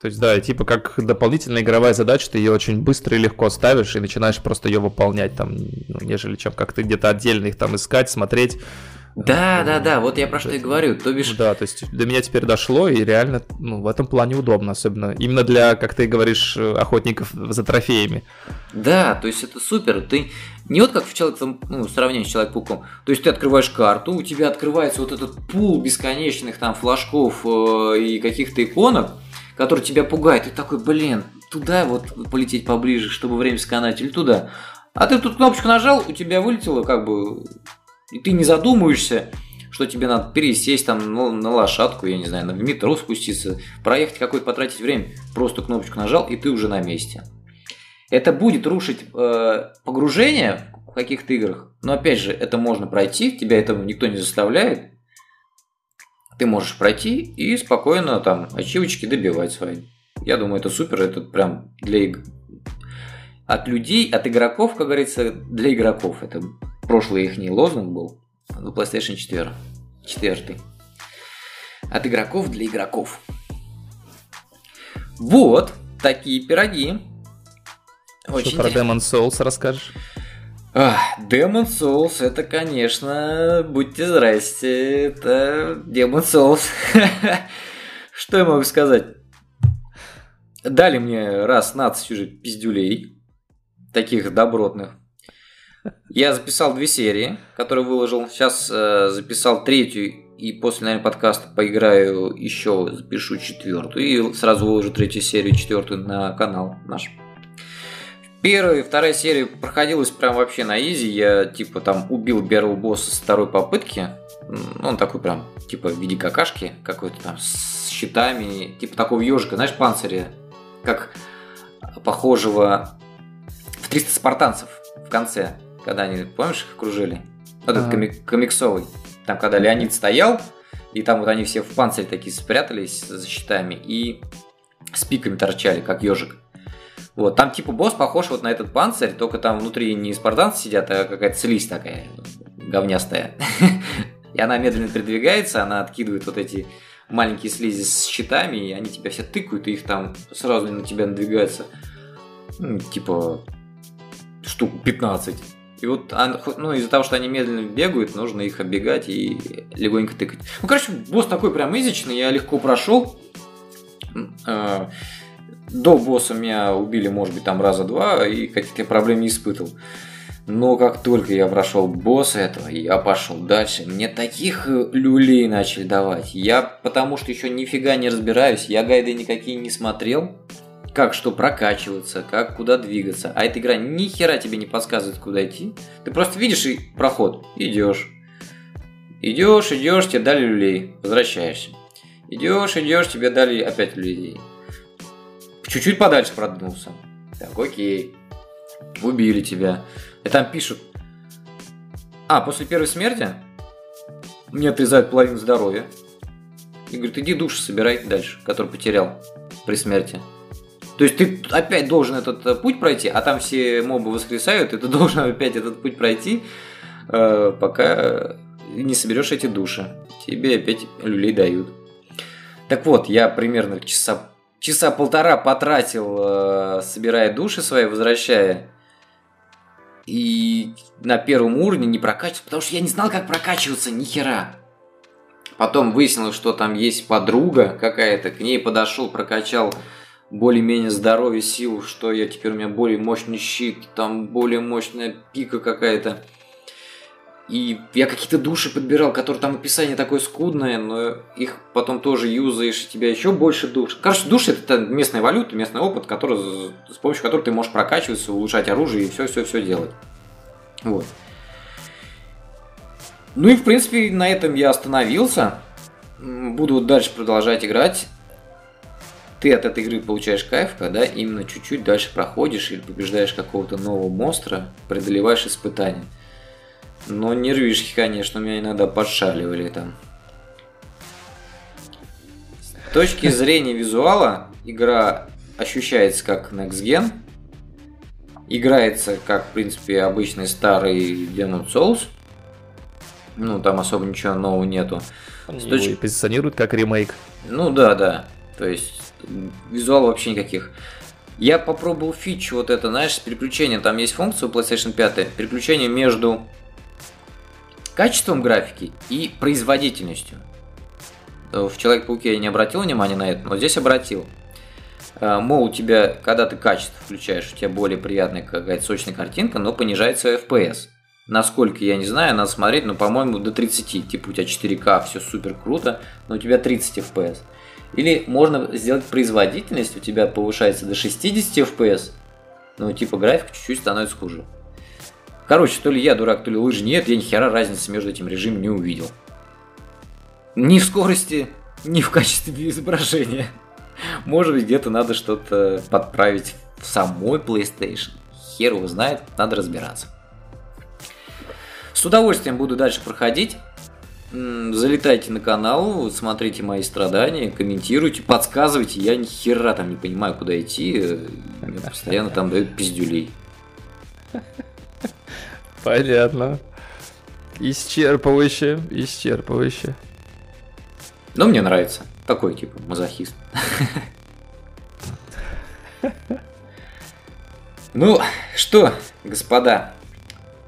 То есть, да, типа как дополнительная игровая задача, ты ее очень быстро и легко ставишь и начинаешь просто ее выполнять, там, ну, нежели чем как ты где-то отдельно их там искать, смотреть. Да, да, да, вот я про что и говорю. То бишь... Да, то есть до меня теперь дошло, и реально ну, в этом плане удобно, особенно именно для, как ты говоришь, охотников за трофеями. Да, то есть это супер. Ты не вот как в человек, ну, сравнении с Человек-пауком. То есть ты открываешь карту, у тебя открывается вот этот пул бесконечных там флажков э, и каких-то иконок, который тебя пугает. Ты такой, блин, туда вот полететь поближе, чтобы время сканать, или туда. А ты тут кнопочку нажал, у тебя вылетело как бы и ты не задумываешься, что тебе надо пересесть там ну, на лошадку, я не знаю, на метро спуститься, проехать какое-то, потратить время. Просто кнопочку нажал, и ты уже на месте. Это будет рушить э, погружение в каких-то играх, но опять же, это можно пройти, тебя этого никто не заставляет. Ты можешь пройти и спокойно там ачивочки добивать свои. Я думаю, это супер, это прям для игр. От людей, от игроков, как говорится, для игроков. Это прошлый их лозунг был, ну, PlayStation 4. Четвертый. От игроков для игроков. Вот, такие пироги. Очень Что про Demon Souls расскажешь? Ах, Demon Souls, это, конечно, будьте здрасте, это Demon Souls. Что я могу сказать? Дали мне раз 15 уже пиздюлей, таких добротных. Я записал две серии, которые выложил. Сейчас э, записал третью и после, наверное, подкаста поиграю еще, запишу четвертую и сразу выложу третью серию, четвертую на канал наш. Первая и вторая серия проходилась прям вообще на изи. Я типа там убил Берл босса с второй попытки. Он такой прям, типа, в виде какашки какой-то там с щитами, типа такого ежика, знаешь, панциря, как похожего в 300 спартанцев в конце когда они, помнишь, их окружили? Вот этот комик, комиксовый. Там, когда Леонид стоял, и там вот они все в панцире такие спрятались за щитами и с пиками торчали, как ежик. Вот, там типа босс похож вот на этот панцирь, только там внутри не спартанцы сидят, а какая-то слизь такая, говнястая. И она медленно передвигается, она откидывает вот эти маленькие слизи с щитами, и они тебя все тыкают, и их там сразу на тебя надвигаются, ну, типа, штук 15. И вот ну, из-за того, что они медленно бегают, нужно их оббегать и легонько тыкать. Ну, короче, босс такой прям изичный, я легко прошел. Э, до босса меня убили, может быть, там раза два, и каких-то проблем не испытывал. Но как только я прошел босса этого, я пошел дальше. Мне таких э, люлей начали давать. Я потому что еще нифига не разбираюсь, я гайды никакие не смотрел. Как что прокачиваться, как куда двигаться. А эта игра ни хера тебе не подсказывает, куда идти. Ты просто видишь и проход, идешь. Идешь, идешь, тебе дали люлей, возвращаешься. Идешь, идешь, тебе дали опять люлей. Чуть-чуть подальше продвинулся. Так, окей. Убили тебя. И там пишут. А, после первой смерти мне отрезают половину здоровья. И говорит, иди души собирай дальше, который потерял при смерти. То есть ты опять должен этот э, путь пройти, а там все мобы воскресают, и ты должен опять этот путь пройти, э, пока не соберешь эти души. Тебе опять люлей дают. Так вот, я примерно часа, часа полтора потратил, э, собирая души свои, возвращая и на первом уровне не прокачиваться, потому что я не знал, как прокачиваться, ни хера. Потом выяснилось, что там есть подруга какая-то, к ней подошел, прокачал более-менее здоровье, силу, что я теперь у меня более мощный щит, там более мощная пика какая-то. И я какие-то души подбирал, которые там описание такое скудное, но их потом тоже юзаешь, и тебя еще больше душ. Короче, души это местная валюта, местный опыт, который, с помощью которого ты можешь прокачиваться, улучшать оружие и все-все-все делать. Вот. Ну и, в принципе, на этом я остановился. Буду дальше продолжать играть. Ты от этой игры получаешь кайф, когда именно чуть-чуть дальше проходишь или побеждаешь какого-то нового монстра, преодолеваешь испытания. Но нервишки, конечно, меня иногда подшаливали там. С точки зрения визуала, игра ощущается как Next Gen. Играется как, в принципе, обычный старый Demon Souls. Ну, там особо ничего нового нету. С точки... позиционируют как ремейк. Ну да, да. То есть визуал вообще никаких. Я попробовал фичу вот это, знаешь, с переключением. Там есть функция у PlayStation 5. Переключение между качеством графики и производительностью. Э, в Человек-пауке я не обратил внимания на это, но здесь обратил. Э, мол, у тебя, когда ты качество включаешь, у тебя более приятная какая-то сочная картинка, но понижается FPS. Насколько, я не знаю, надо смотреть, но, по-моему, до 30. Типа у тебя 4К, все супер круто, но у тебя 30 FPS. Или можно сделать производительность, у тебя повышается до 60 FPS, но типа графика чуть-чуть становится хуже. Короче, то ли я дурак, то ли лыжи нет, я ни хера разницы между этим режимом не увидел. Ни в скорости, ни в качестве изображения. Может быть, где-то надо что-то подправить в самой PlayStation. Хер его знает, надо разбираться. С удовольствием буду дальше проходить. Залетайте на канал, смотрите мои страдания, комментируйте, подсказывайте. Я ни хера там не понимаю, куда идти. Мне постоянно там дают пиздюлей. Понятно. Исчерпывающе, исчерпывающе. Но мне нравится. Такой, типа, мазохист. Ну, что, господа,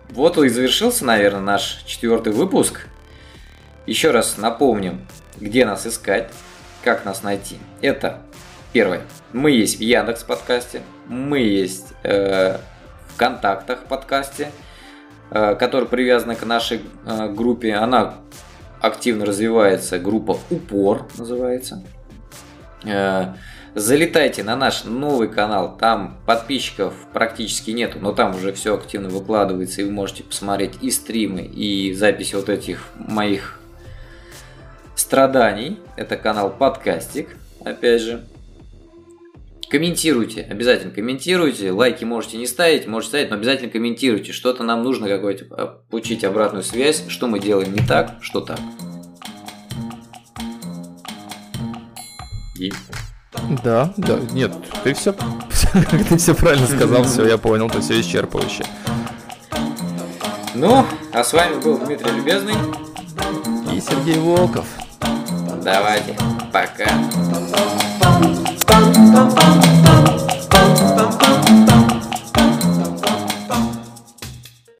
вот и завершился, наверное, наш четвертый выпуск. Еще раз напомним, где нас искать, как нас найти. Это первое. Мы есть в Яндекс подкасте, мы есть э, в контактах подкасте – Э, которая привязана к нашей э, группе. Она активно развивается, группа «Упор» называется. Э, залетайте на наш новый канал, там подписчиков практически нету, но там уже все активно выкладывается, и вы можете посмотреть и стримы, и записи вот этих моих страданий. Это канал Подкастик, опять же. Комментируйте, обязательно комментируйте. Лайки можете не ставить, можете ставить, но обязательно комментируйте. Что-то нам нужно какой-то получить обратную связь, что мы делаем не так, что так. И... Да, да, нет, ты все, ты все правильно сказал, все, я понял, ты все исчерпывающе. Ну, а с вами был Дмитрий Любезный и Сергей Волков. Давайте, пока.